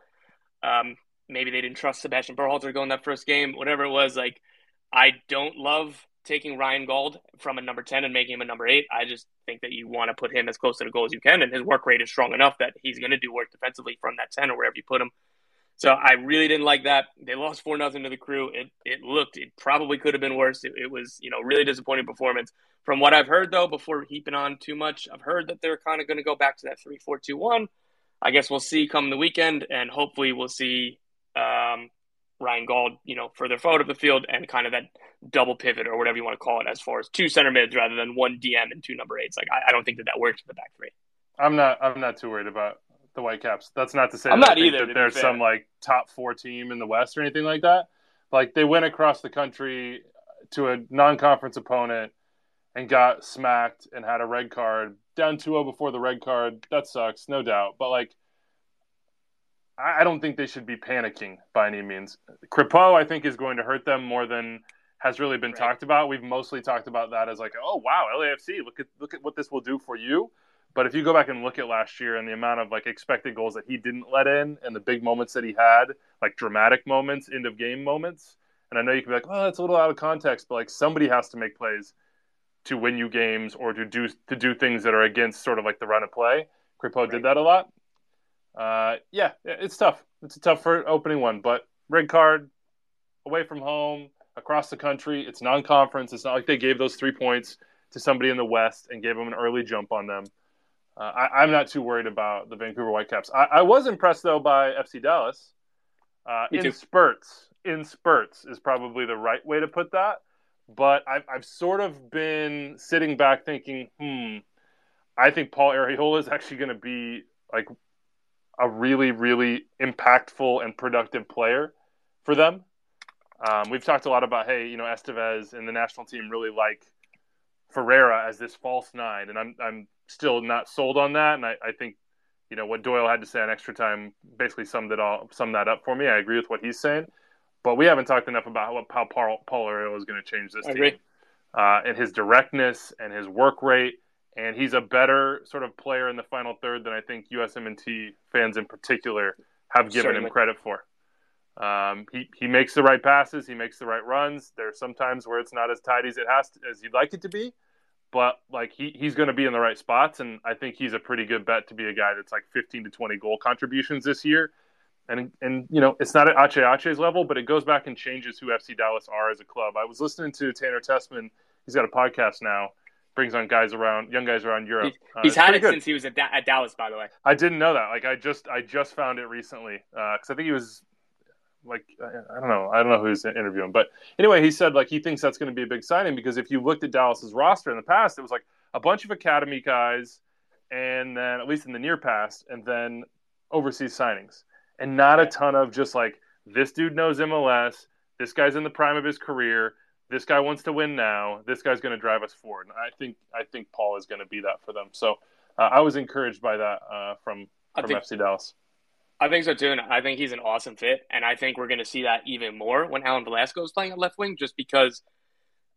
Um, maybe they didn't trust Sebastian Berhalter going that first game. Whatever it was, like I don't love taking Ryan Gauld from a number ten and making him a number eight. I just think that you want to put him as close to the goal as you can, and his work rate is strong enough that he's going to do work defensively from that ten or wherever you put him. So I really didn't like that. They lost four nothing to the crew. It it looked it probably could have been worse. It, it, was you know really disappointing performance. From what I've heard though, before heaping on too much, I've heard that they're kind of going to go back to that three four two one. I guess we'll see come the weekend, and hopefully we'll see um, Ryan Gauld, you know, further forward of the field and kind of that double pivot or whatever you want to call it, as far as two center mids rather than one DM and two number eights. Like I, I don't think that that works for the back three. I'm not. I'm not too worried about the Whitecaps. That's not to say I'm that not either, that there's some like top four team in the West or anything like that. Like they went across the country to a non-conference opponent and got smacked and had a red card down 2-0 before the red card. That sucks, no doubt. But like, I I don't think they should be panicking by any means. Crépeau, I think, is going to hurt them more than has really been Right. talked about. We've mostly talked about that as like, oh wow, LAFC, look at look at what this will do for you. But if you go back and look at last year and the amount of like expected goals that he didn't let in and the big moments that he had, like dramatic moments, end of game moments, and I know you can be like, oh, that's a little out of context, but like somebody has to make plays to win you games or to do to do things that are against sort of like the run of play. Crépeau Right. did that a lot. Uh, yeah, it's tough. It's a tough for opening one, but red card away from home across the country. It's non-conference. It's not like they gave those three points to somebody in the West and gave them an early jump on them. Uh, I, I'm not too worried about the Vancouver Whitecaps. I, I was impressed though by FC Dallas. Uh, in too. spurts, in spurts is probably the right way to put that. But I've, I've sort of been sitting back thinking, hmm, I think Paul Arriola is actually going to be like a really, really impactful and productive player for them. Um, we've talked a lot about, hey, you know, Estevez and the national team really like Ferreira as this false nine, and I'm I'm still not sold on that. And I, I think, you know, what Doyle had to say on extra time basically summed it all summed that up for me. I agree with what he's saying, but we haven't talked enough about how, how Paul Paul Arriola is going to change this I team, agree. uh, and his directness and his work rate. And he's a better sort of player in the final third than I think USMNT fans in particular have given Certainly. him credit for. Um, he he makes the right passes, he makes the right runs. There's sometimes where it's not as tidy as it has to, as you'd like it to be, but like he, he's going to be in the right spots, and I think he's a pretty good bet to be a guy that's like 15 to 20 goal contributions this year. And and you know it's not at HH's level, but it goes back and changes who FC Dallas are as a club. I was listening to Tanner Tessman. He's got a podcast now. Brings on guys around, young guys around Europe. Uh, He's it's had it good. since he was at, da- at Dallas, by the way. I didn't know that. Like I just I just found it recently because I think he was like I, I don't know I don't know who he's interviewing, but anyway, he said like he thinks that's going to be a big signing because if you looked at Dallas's roster in the past, it was like a bunch of academy guys, and then at least in the near past, and then overseas signings, and not a ton of just like this dude knows MLS, this guy's in the prime of his career. This guy wants to win now. This guy's going to drive us forward. And I think I think Paul is going to be that for them. So uh, I was encouraged by that uh, from I from think FC Dallas. I think so too, and I think he's an awesome fit, and I think we're going to see that even more when Alan Velasco is playing at left wing, just because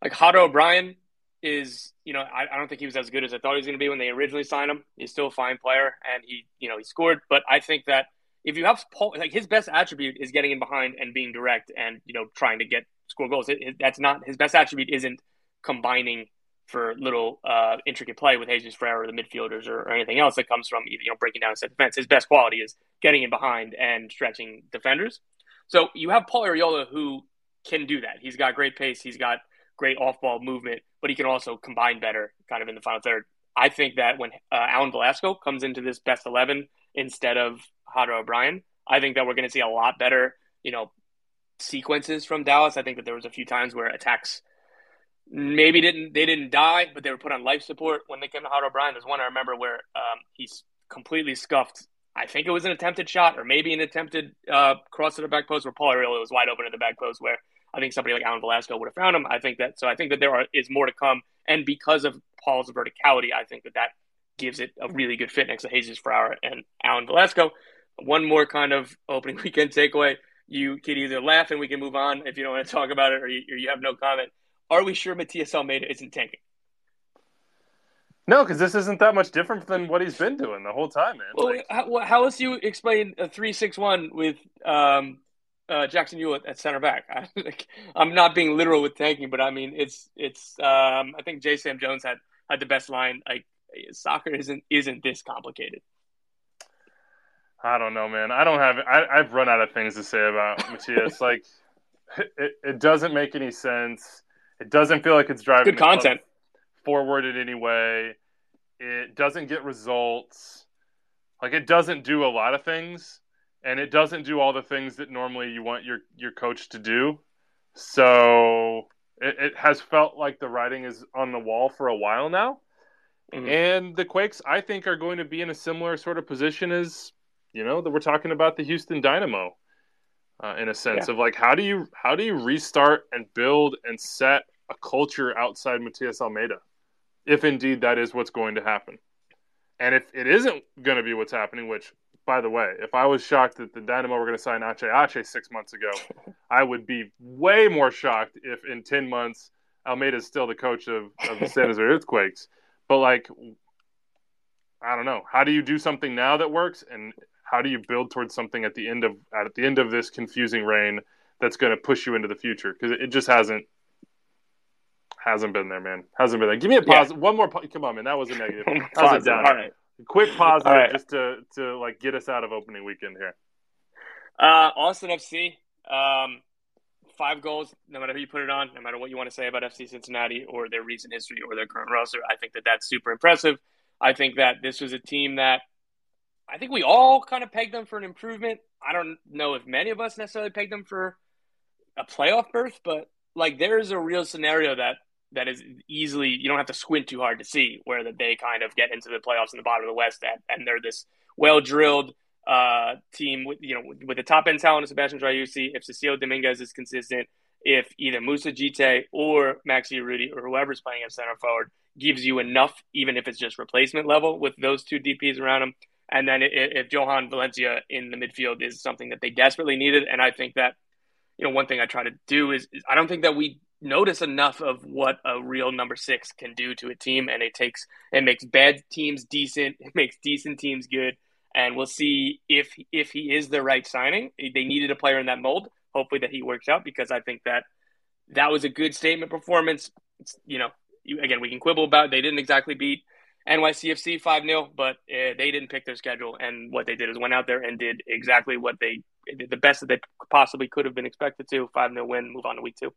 like Jáder Obrian is, you know, I, I don't think he was as good as I thought he was going to be when they originally signed him. He's still a fine player, and he, you know, he scored, but I think that if you have Paul, like his best attribute is getting in behind and being direct, and you know, trying to get score goals. It, it, that's not his best attribute. Isn't combining for little uh, intricate play with Jesus Ferreira or the midfielders or, or anything else that comes from you know breaking down a set defense. His best quality is getting in behind and stretching defenders. So you have Paul Arriola who can do that. He's got great pace. He's got great off-ball movement, but he can also combine better, kind of in the final third. I think that when uh, Alan Velasco comes into this best eleven instead of Jáder Obrian, I think that we're going to see a lot better, you know, sequences from Dallas. I think that there was a few times where attacks maybe didn't they didn't die, but they were put on life support when they came to Jáder Obrian. There's one I remember where um, he's completely scuffed. I think it was an attempted shot or maybe an attempted uh, cross to the back post where Paul Arriola was wide open at the back post where I think somebody like Alan Velasco would have found him. I think that so I think that there are, is more to come, and because of Paul's verticality, I think that that gives it a really good fit next to Jesus Ferreira and Alan Velasco. One more kind of opening weekend takeaway: you can either laugh and we can move on if you don't want to talk about it, or you, or you have no comment. Are we sure Matias Almeyda isn't tanking? No, because this isn't that much different than what he's been doing the whole time, man. Well, like, how, how, else do you explain a three-six-one with um, uh, Jackson Yueill at center back? I, like, I'm not being literal with tanking, but I mean it's it's. Um, I think J. Sam Jones had had the best line. Like soccer isn't isn't this complicated. I don't know, man. I don't have. I, I've run out of things to say about Matias. like, it, it doesn't make any sense. It doesn't feel like it's driving good content forward in any way. It doesn't get results. Like it doesn't do a lot of things, and it doesn't do all the things that normally you want your your coach to do. So it, it has felt like the writing is on the wall for a while now. Mm-hmm. And the Quakes, I think, are going to be in a similar sort of position as you know that we're talking about the Houston Dynamo, uh, in a sense yeah. of like how do you how do you restart and build and set a culture outside Matias Almeyda, if indeed that is what's going to happen. And if it isn't going to be what's happening, which, by the way, if I was shocked that the Dynamo were going to sign HH six months ago, I would be way more shocked if in 10 months Almeyda is still the coach of, of the San Jose Earthquakes. But, like, I don't know. How do you do something now that works? And how do you build towards something at the end of at the end of this confusing reign that's going to push you into the future? Because it just hasn't Hasn't been there, man. Hasn't been there. Give me a positive. Yeah. One more. Po- Come on, man. That was a negative. How's it down? All right. Quick positive, right. just to to like get us out of opening weekend here. Uh, Austin FC. Um, five goals. No matter who you put it on, no matter what you want to say about FC Cincinnati or their recent history or their current roster, I think that that's super impressive. I think that this was a team that I think we all kind of pegged them for an improvement. I don't know if many of us necessarily pegged them for a playoff berth, but like there is a real scenario that that is easily you don't have to squint too hard to see where that they kind of get into the playoffs in the bottom of the West and, and they're this well drilled uh, team with you know with, with the top end talent of Sebastian Driussi, if Cecilio Dominguez is consistent, if either Moussa Djitté or Maxi Urruti or whoever's playing at center forward gives you enough, even if it's just replacement level with those two DPs around him. And then if, if Jhojan Valencia in the midfield is something that they desperately needed, and I think that you know one thing I try to do is, is I don't think that we notice enough of what a real number six can do to a team, and it takes it makes bad teams decent, it makes decent teams good, and we'll see if if he is the right signing. They needed a player in that mold. Hopefully that he works out because I think that that was a good statement performance. It's, you know, you, again we can quibble about they didn't exactly beat NYCFC 5 0, but uh, they didn't pick their schedule. And what they did is went out there and did exactly what they did the best that they possibly could have been expected to 5 0 win, move on to week two.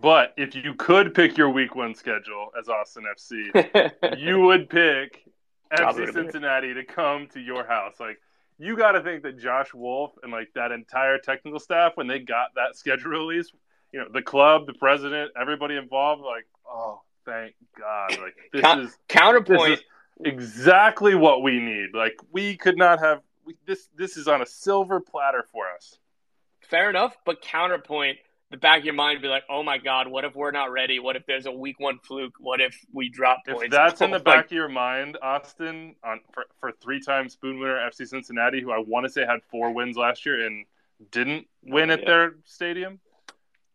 But if you could pick your week one schedule as Austin FC, you would pick FC Cincinnati to come to your house. Like you got to think that Josh Wolff and like that entire technical staff when they got that schedule release, you know, the club, the president, everybody involved, like, oh, thank God! Like this is counterpoint. This is exactly what we need. Like we could not have we, this. This is on a silver platter for us. Fair enough, but counterpoint the back of your mind be like, oh my God, what if we're not ready? What if there's a week one fluke? What if we drop points? If that's in the back of your mind, Austin, on for, for three time spoon winner FC Cincinnati, who I want to say had four wins last year and didn't win at yeah. their stadium.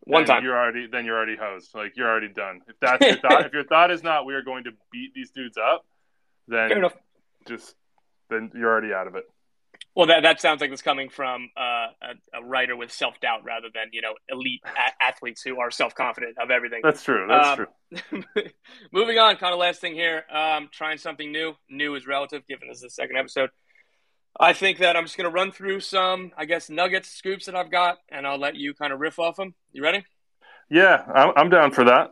One time. You're already then you're already hosed. Like you're already done. If that's your thought if your thought is not we are going to beat these dudes up, then just then you're already out of it. Well, that, that sounds like it's coming from uh, a, a, writer with self doubt rather than you know elite a- athletes who are self confident of everything. That's true. That's um, true. moving on, kind of last thing here. Um, trying something new. New is relative, given this is the second episode. I think that I'm just going to run through some, I guess, nuggets, scoops that I've got, and I'll let you kind of riff off them. You ready? Yeah, I'm, I'm down for that.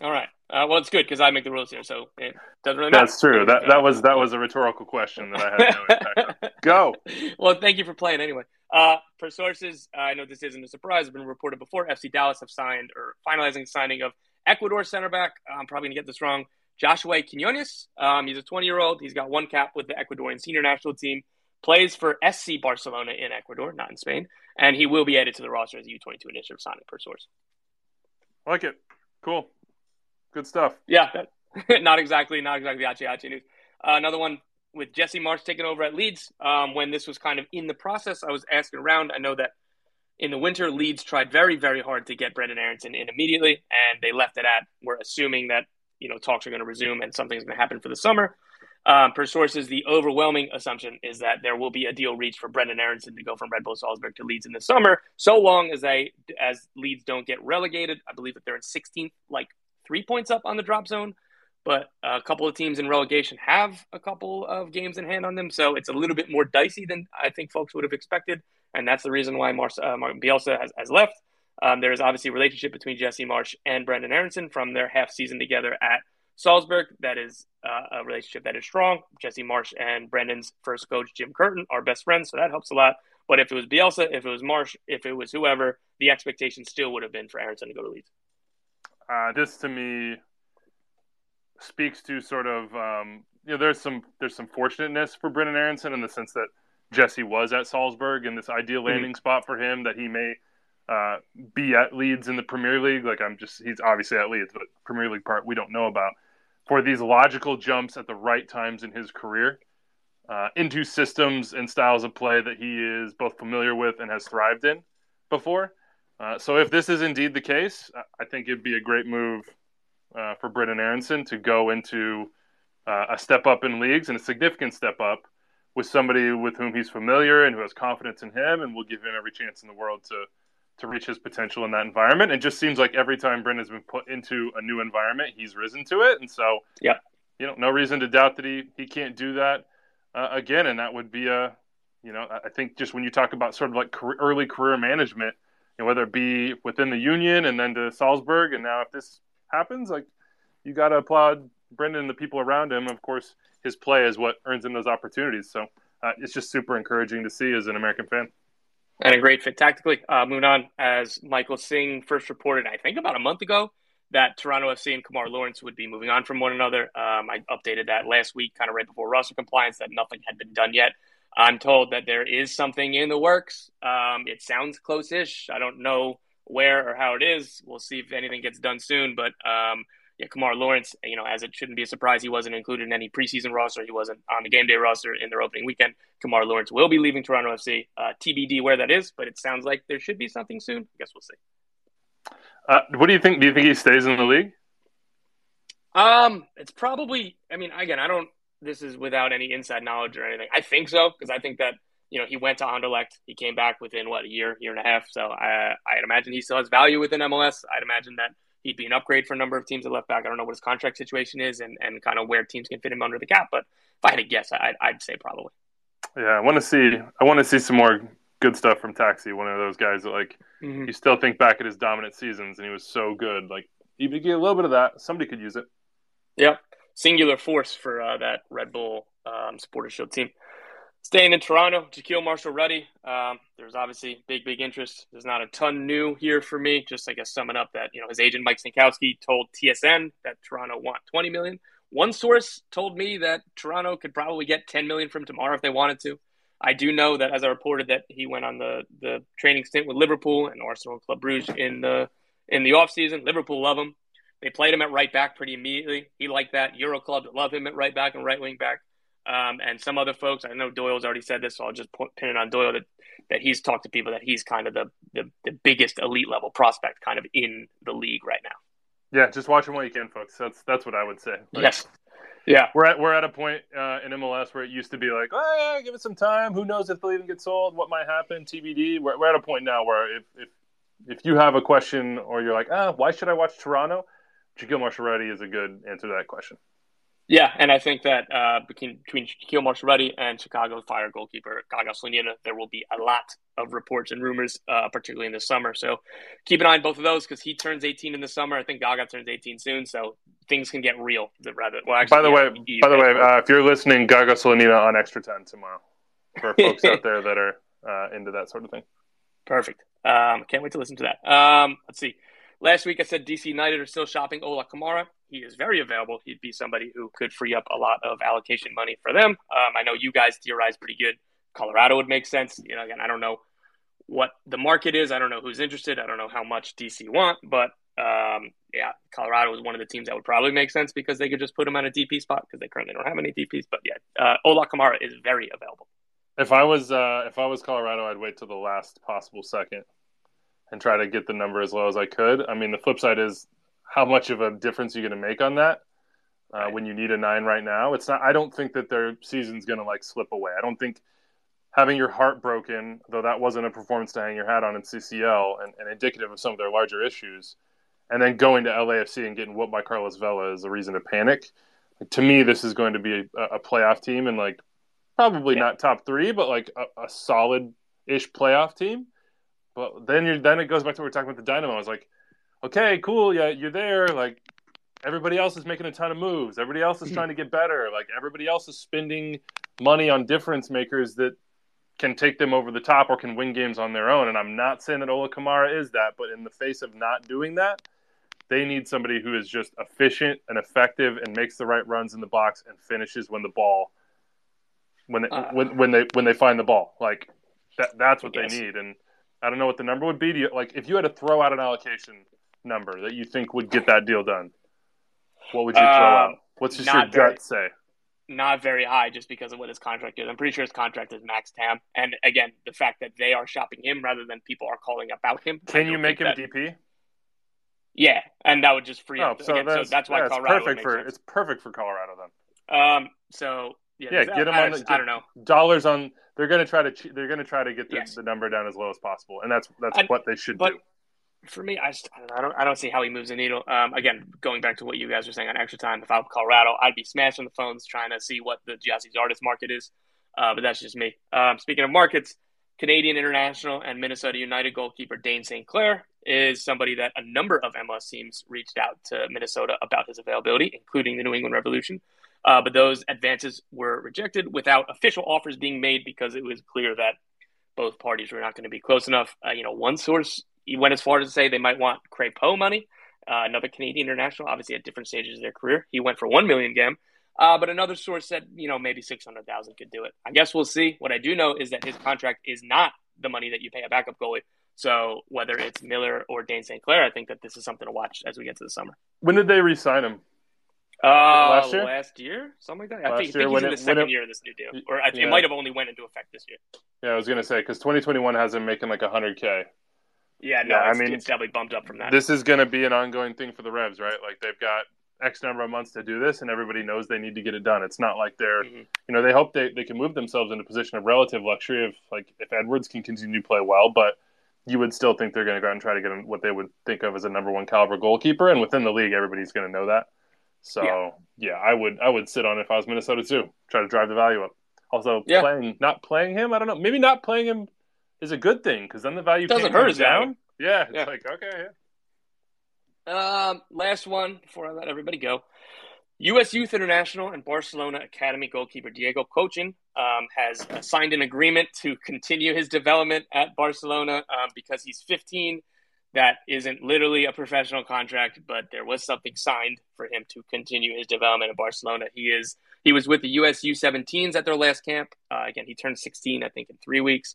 All right. Uh, well, it's good because I make the rules here, so it doesn't really matter. That's true. That that was that was a rhetorical question that I had no impact on. Go. Well, thank you for playing anyway. Uh, for sources, uh, I know this isn't a surprise. It's been reported before. FC Dallas have signed or finalizing the signing of Ecuador center back. I'm probably gonna get this wrong. Joshua Quinones. Um, he's a 20 year old. He's got one cap with the Ecuadorian senior national team. Plays for SC Barcelona in Ecuador, not in Spain, and he will be added to the roster as a U22 initiative signing per source. I like it. Cool. Good stuff. Yeah, not exactly, not exactly HH news. Uh, another one with Jesse Marsch taking over at Leeds. Um, when this was kind of in the process, I was asking around. I know that in the winter, Leeds tried very, very hard to get Brenden Aaronson in immediately, and they left it at we're assuming that you know talks are going to resume and something's going to happen for the summer. Um, per sources, the overwhelming assumption is that there will be a deal reached for Brenden Aaronson to go from Red Bull Salzburg to Leeds in the summer, so long as they as Leeds don't get relegated. I believe that they're in 16th, like three points up on the drop zone, but a couple of teams in relegation have a couple of games in hand on them, so it's a little bit more dicey than I think folks would have expected, and that's the reason why Mar- uh, Bielsa has, has left. Um, there is obviously a relationship between Jesse Marsch and Brenden Aaronson from their half season together at Salzburg, that is uh, a relationship that is strong. Jesse Marsch and Brenden's first coach, Jim Curtin, are best friends, so that helps a lot. But if it was Bielsa, if it was Marsch, if it was whoever, the expectation still would have been for Aaronson to go to Leeds. Uh, this to me speaks to sort of um, you know there's some there's some fortunateness for Brenden Aaronson in the sense that Jesse was at Salzburg and this ideal mm-hmm. landing mm-hmm. spot for him that he may uh, be at Leeds in the Premier League. Like I'm just he's obviously at Leeds, but Premier League part we don't know about for these logical jumps at the right times in his career uh, into systems and styles of play that he is both familiar with and has thrived in before. Uh, so if this is indeed the case, I think it'd be a great move uh, for Brenden Aaronson to go into uh, a step up in leagues and a significant step up with somebody with whom he's familiar and who has confidence in him and will give him every chance in the world to to reach his potential in that environment. It just seems like every time Brenden's been put into a new environment, he's risen to it. And so, yeah, you know, no reason to doubt that he, he can't do that uh, again. And that would be a, you know, I think just when you talk about sort of like career, early career management, you know, whether it be within the union and then to Salzburg, and now if this happens, like you got to applaud Brenden and the people around him. Of course, his play is what earns him those opportunities. So uh, it's just super encouraging to see as an American fan and a great fit tactically. Uh, moving on, as Michael Singh first reported, I think about a month ago, that Toronto FC and Kemar Lawrence would be moving on from one another. Um, I updated that last week, kind of right before roster compliance, that nothing had been done yet. I'm told that there is something in the works. Um, it sounds close-ish. I don't know where or how it is. We'll see if anything gets done soon. But um, yeah, Kemar Lawrence, you know, as it shouldn't be a surprise, he wasn't included in any preseason roster. He wasn't on the game day roster in their opening weekend. Kemar Lawrence will be leaving Toronto FC. Uh, TBD where that is, but it sounds like there should be something soon. I guess we'll see. Uh, what do you think? Do you think he stays in the league? Um, it's probably. I mean, again, I don't. This is without any inside knowledge or anything. I think so because I think that you know he went to Anderlecht. He came back within what a year, year and a half. So I, I'd imagine he still has value within MLS. I'd imagine that he'd be an upgrade for a number of teams at left back. I don't know what his contract situation is and, and kind of where teams can fit him under the cap, but if I had to guess, I'd, I'd say probably. Yeah, I want to see. I want to see some more good stuff from Taxi. One of those guys that like mm-hmm. you still think back at his dominant seasons, and he was so good. Like even get a little bit of that, somebody could use it. Yeah, singular force for uh, that Red Bull um, Supporter Shield team. Staying in Toronto, Jahkeele Marshall-Rutty. Um, there's obviously big, big interest. There's not a ton new here for me. Just I guess summing up that you know his agent Mike Stankowski told TSN that Toronto want 20 million. One source told me that Toronto could probably get 10 million from tomorrow if they wanted to. I do know that as I reported that he went on the the training stint with Liverpool and Arsenal Club Bruges in the in the offseason. Liverpool love him. They played him at right back pretty immediately. He liked that. Euro club love him at right back and right wing back. Um, and some other folks, I know Doyle's already said this, so I'll just pin it on Doyle that, that he's talked to people that he's kind of the, the, the biggest elite level prospect kind of in the league right now. Yeah, just watch him while you can, folks. That's that's what I would say. Like, yes. Yeah, we're at we're at a point uh, in MLS where it used to be like, oh yeah, give it some time. Who knows if they'll even get sold? What might happen? TBD. We're, we're at a point now where if if if you have a question or you're like, ah, why should I watch Toronto? Jahkeele Marshall-Rutty is a good answer to that question. Yeah, and I think that uh, between between Jahkeele Marshall-Rutty and Chicago Fire goalkeeper Gaga Slonina, there will be a lot of reports and rumors, uh, particularly in the summer. So keep an eye on both of those because he turns 18 in the summer. I think Gaga turns 18 soon, so things can get real. Rather, well, actually, by the yeah, way, by the way, uh, if you're listening, Gaga Slonina on Extra Time tomorrow for folks out there that are uh, into that sort of thing. Perfect. Um, can't wait to listen to that. Um, let's see. Last week I said DC United are still shopping Ola Kamara. He is very available. He'd be somebody who could free up a lot of allocation money for them. Um, I know you guys theorize pretty good. Colorado would make sense. You know, again, I don't know what the market is. I don't know who's interested. I don't know how much DC want, but um, yeah, Colorado is one of the teams that would probably make sense because they could just put him on a DP spot because they currently don't have any DPs. But yeah, uh, Ola Kamara is very available. If I was uh, if I was Colorado, I'd wait till the last possible second and try to get the number as low as I could. I mean, the flip side is how much of a difference are you're going to make on that uh, right. when you need a nine right now. It's not. I don't think that their season's going to like slip away. I don't think having your heart broken, though that wasn't a performance to hang your hat on in CCL and, and indicative of some of their larger issues, and then going to LAFC and getting whooped by Carlos Vela is a reason to panic. Like, to me, this is going to be a, a playoff team and like probably yeah. not top three, but like a, a solid ish playoff team. But then you then it goes back to what we are talking about the Dynamo. It's like, okay, cool, yeah, you're there. Like everybody else is making a ton of moves. Everybody else is hmm. trying to get better. Like everybody else is spending money on difference makers that can take them over the top or can win games on their own. And I'm not saying that Ola Kamara is that, but in the face of not doing that, they need somebody who is just efficient and effective and makes the right runs in the box and finishes when the ball when they uh, when, when they when they find the ball. Like that that's what they need. And I don't know what the number would be. You, like if you had to throw out an allocation number that you think would get that deal done, what would you throw uh, out? What's just your gut say? not very high just because of what his contract is. I'm pretty sure his contract is max tam. And again, the fact that they are shopping him rather than people are calling about him. Can you make him that, DP? Yeah, and that would just free oh, up. So, again, that's, so that's why yeah, Colorado. perfect for sense. it's perfect for Colorado then. Um. So yeah, yeah, get them I, on. The, I don't know dollars on. They're going to try to. They're going to try to get the, yes. the, number down as low as possible, and that's that's I, what they should but, do for me, I, just, I don't, I don't, I don't see how he moves the needle. Um, again, going back to what you guys were saying on extra time, if I were Colorado, I'd be smashing the phones trying to see what the Gyasi Zardes market is. Uh, but that's just me. Um, speaking of markets, Canadian international and Minnesota United goalkeeper Dayne St. Clair is somebody that a number of MLS teams reached out to Minnesota about his availability, including the New England Revolution. Uh, but those advances were rejected without official offers being made because it was clear that both parties were not going to be close enough. Uh, you know, one source went as far as to say they might want Crépeau money, uh, another Canadian international, obviously at different stages of their career. He went for one million gam, uh, but another source said you know maybe six hundred thousand could do it. I guess we'll see. What I do know is that his contract is not the money that you pay a backup goalie. So whether it's Miller or Dayne St. Clair, I think that this is something to watch as we get to the summer. When did they re-sign him? Uh, last year, last year, something like that. I think, year, I think he's in the second it, year of this new deal, or I, yeah. it might have only went into effect this year. Yeah, I was gonna say because 2021 has him making like 100k. Yeah, no, yeah, I mean, it's definitely bumped up from that. This is going to be an ongoing thing for the Revs, right? Like they've got X number of months to do this, and everybody knows they need to get it done. It's not like they're, mm-hmm. you know, they hope they, they can move themselves into a position of relative luxury if like if Edwards can continue to play well, but you would still think they're going to go out and try to get him what they would think of as a number one caliber goalkeeper, and within the league, everybody's going to know that. So yeah. yeah, I would I would sit on if I was Minnesota too. Try to drive the value up. Also, yeah. playing not playing him, I don't know. Maybe not playing him is a good thing because then the value doesn't hurt his down. Yeah, it's yeah. like okay. Yeah. Um, last one before I let everybody go. U.S. Youth International and Barcelona Academy goalkeeper Diego Kochen um, has signed an agreement to continue his development at Barcelona um, because he's 15. That isn't literally a professional contract, but there was something signed for him to continue his development at Barcelona. He is he was with the U.S. U17s at their last camp. Uh, again, he turned 16, I think, in three weeks.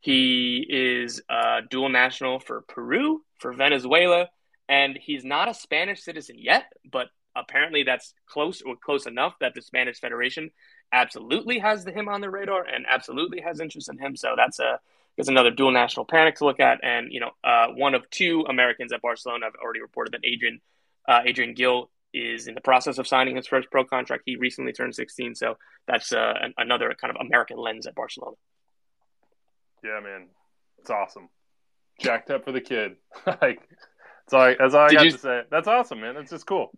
He is a dual national for Peru, for Venezuela, and he's not a Spanish citizen yet, but apparently that's close or close enough that the Spanish Federation absolutely has him on the radar and absolutely has interest in him. So that's a is another dual national panic to look at. And you know, uh, one of two Americans at Barcelona have already reported that Adrian uh, Adrian Gil is in the process of signing his first pro contract. He recently turned 16, so that's uh, an, another kind of American lens at Barcelona. Yeah, man, it's awesome. Jacked up for the kid. like, that's all I, that's all I got you, to say. That's awesome, man. It's just cool.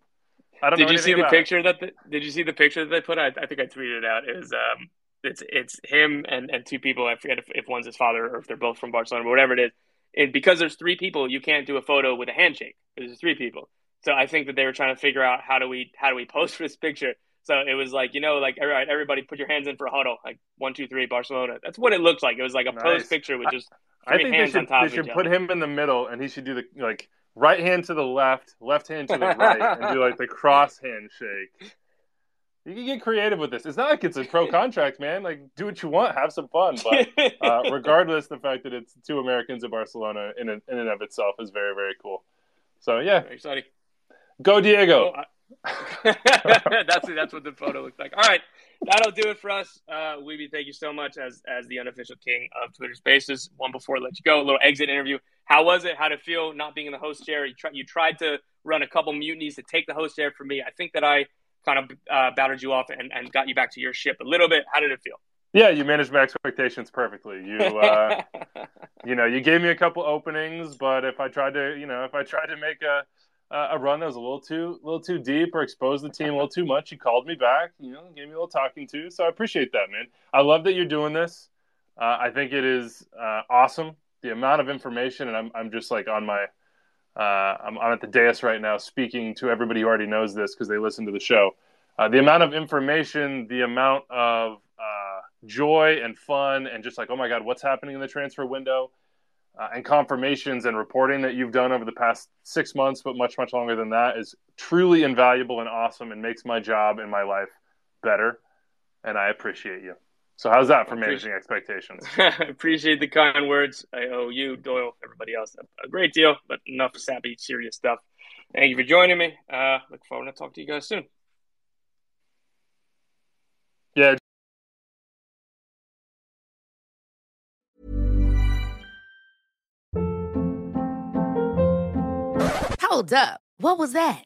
I don't. Did you see the picture it. that? The, did you see the picture that they put? I, I think I tweeted it out. It was um, it's it's him and and two people. I forget if, if one's his father or if they're both from Barcelona, but whatever it is. And because there's three people, you can't do a photo with a handshake. There's three people. So I think that they were trying to figure out how do we how do we post for this picture so it was like, you know, like, all right, everybody put your hands in for a huddle, like one, two, three, Barcelona. That's what it looks like. It was like a nice. pose picture with just I, think they should, they should put him in the middle and he should do the, like, right hand to the left, left hand to the right, and do like the cross handshake. You can get creative with this. It's not like it's a pro contract, man. Like, do what you want, have some fun. But uh, regardless, the fact that it's two Americans in Barcelona in, in and of itself is very, very cool. So, yeah. Very exciting. Go, Diego. I- that's that's what the photo looks like. All right, that'll do it for us. Uh, Wiebe, thank you so much as as the unofficial king of Twitter Spaces. One before I let you go, a little exit interview. How was it? How did it feel not being in the host chair? You, try, you tried to run a couple mutinies to take the host chair from me. I think that I kind of uh, battered you off and, and got you back to your ship a little bit. How did it feel? Yeah, you managed my expectations perfectly. You, uh, you know, you gave me a couple openings, but if I tried to, you know, if I tried to make a a run that was a little too, little too deep or exposed the team a little too much, you called me back. You know, gave me a little talking to. So I appreciate that, man. I love that you're doing this. Uh, I think it is uh, awesome. The amount of information, and I'm, I'm just like on my, uh, I'm, I'm, at the dais right now speaking to everybody who already knows this because they listen to the show. Uh, the amount of information, the amount of uh, joy and fun, and just like, oh my God, what's happening in the transfer window? Uh, and confirmations and reporting that you've done over the past six months, but much, much longer than that, is truly invaluable and awesome and makes my job and my life better. And I appreciate you. So, how's that for managing expectations? I appreciate the kind words. I owe you, Doyle, everybody else a great deal, but enough sappy, serious stuff. Thank you for joining me. Uh, look forward to talk to you guys soon. Yeah. Hold up. What was that?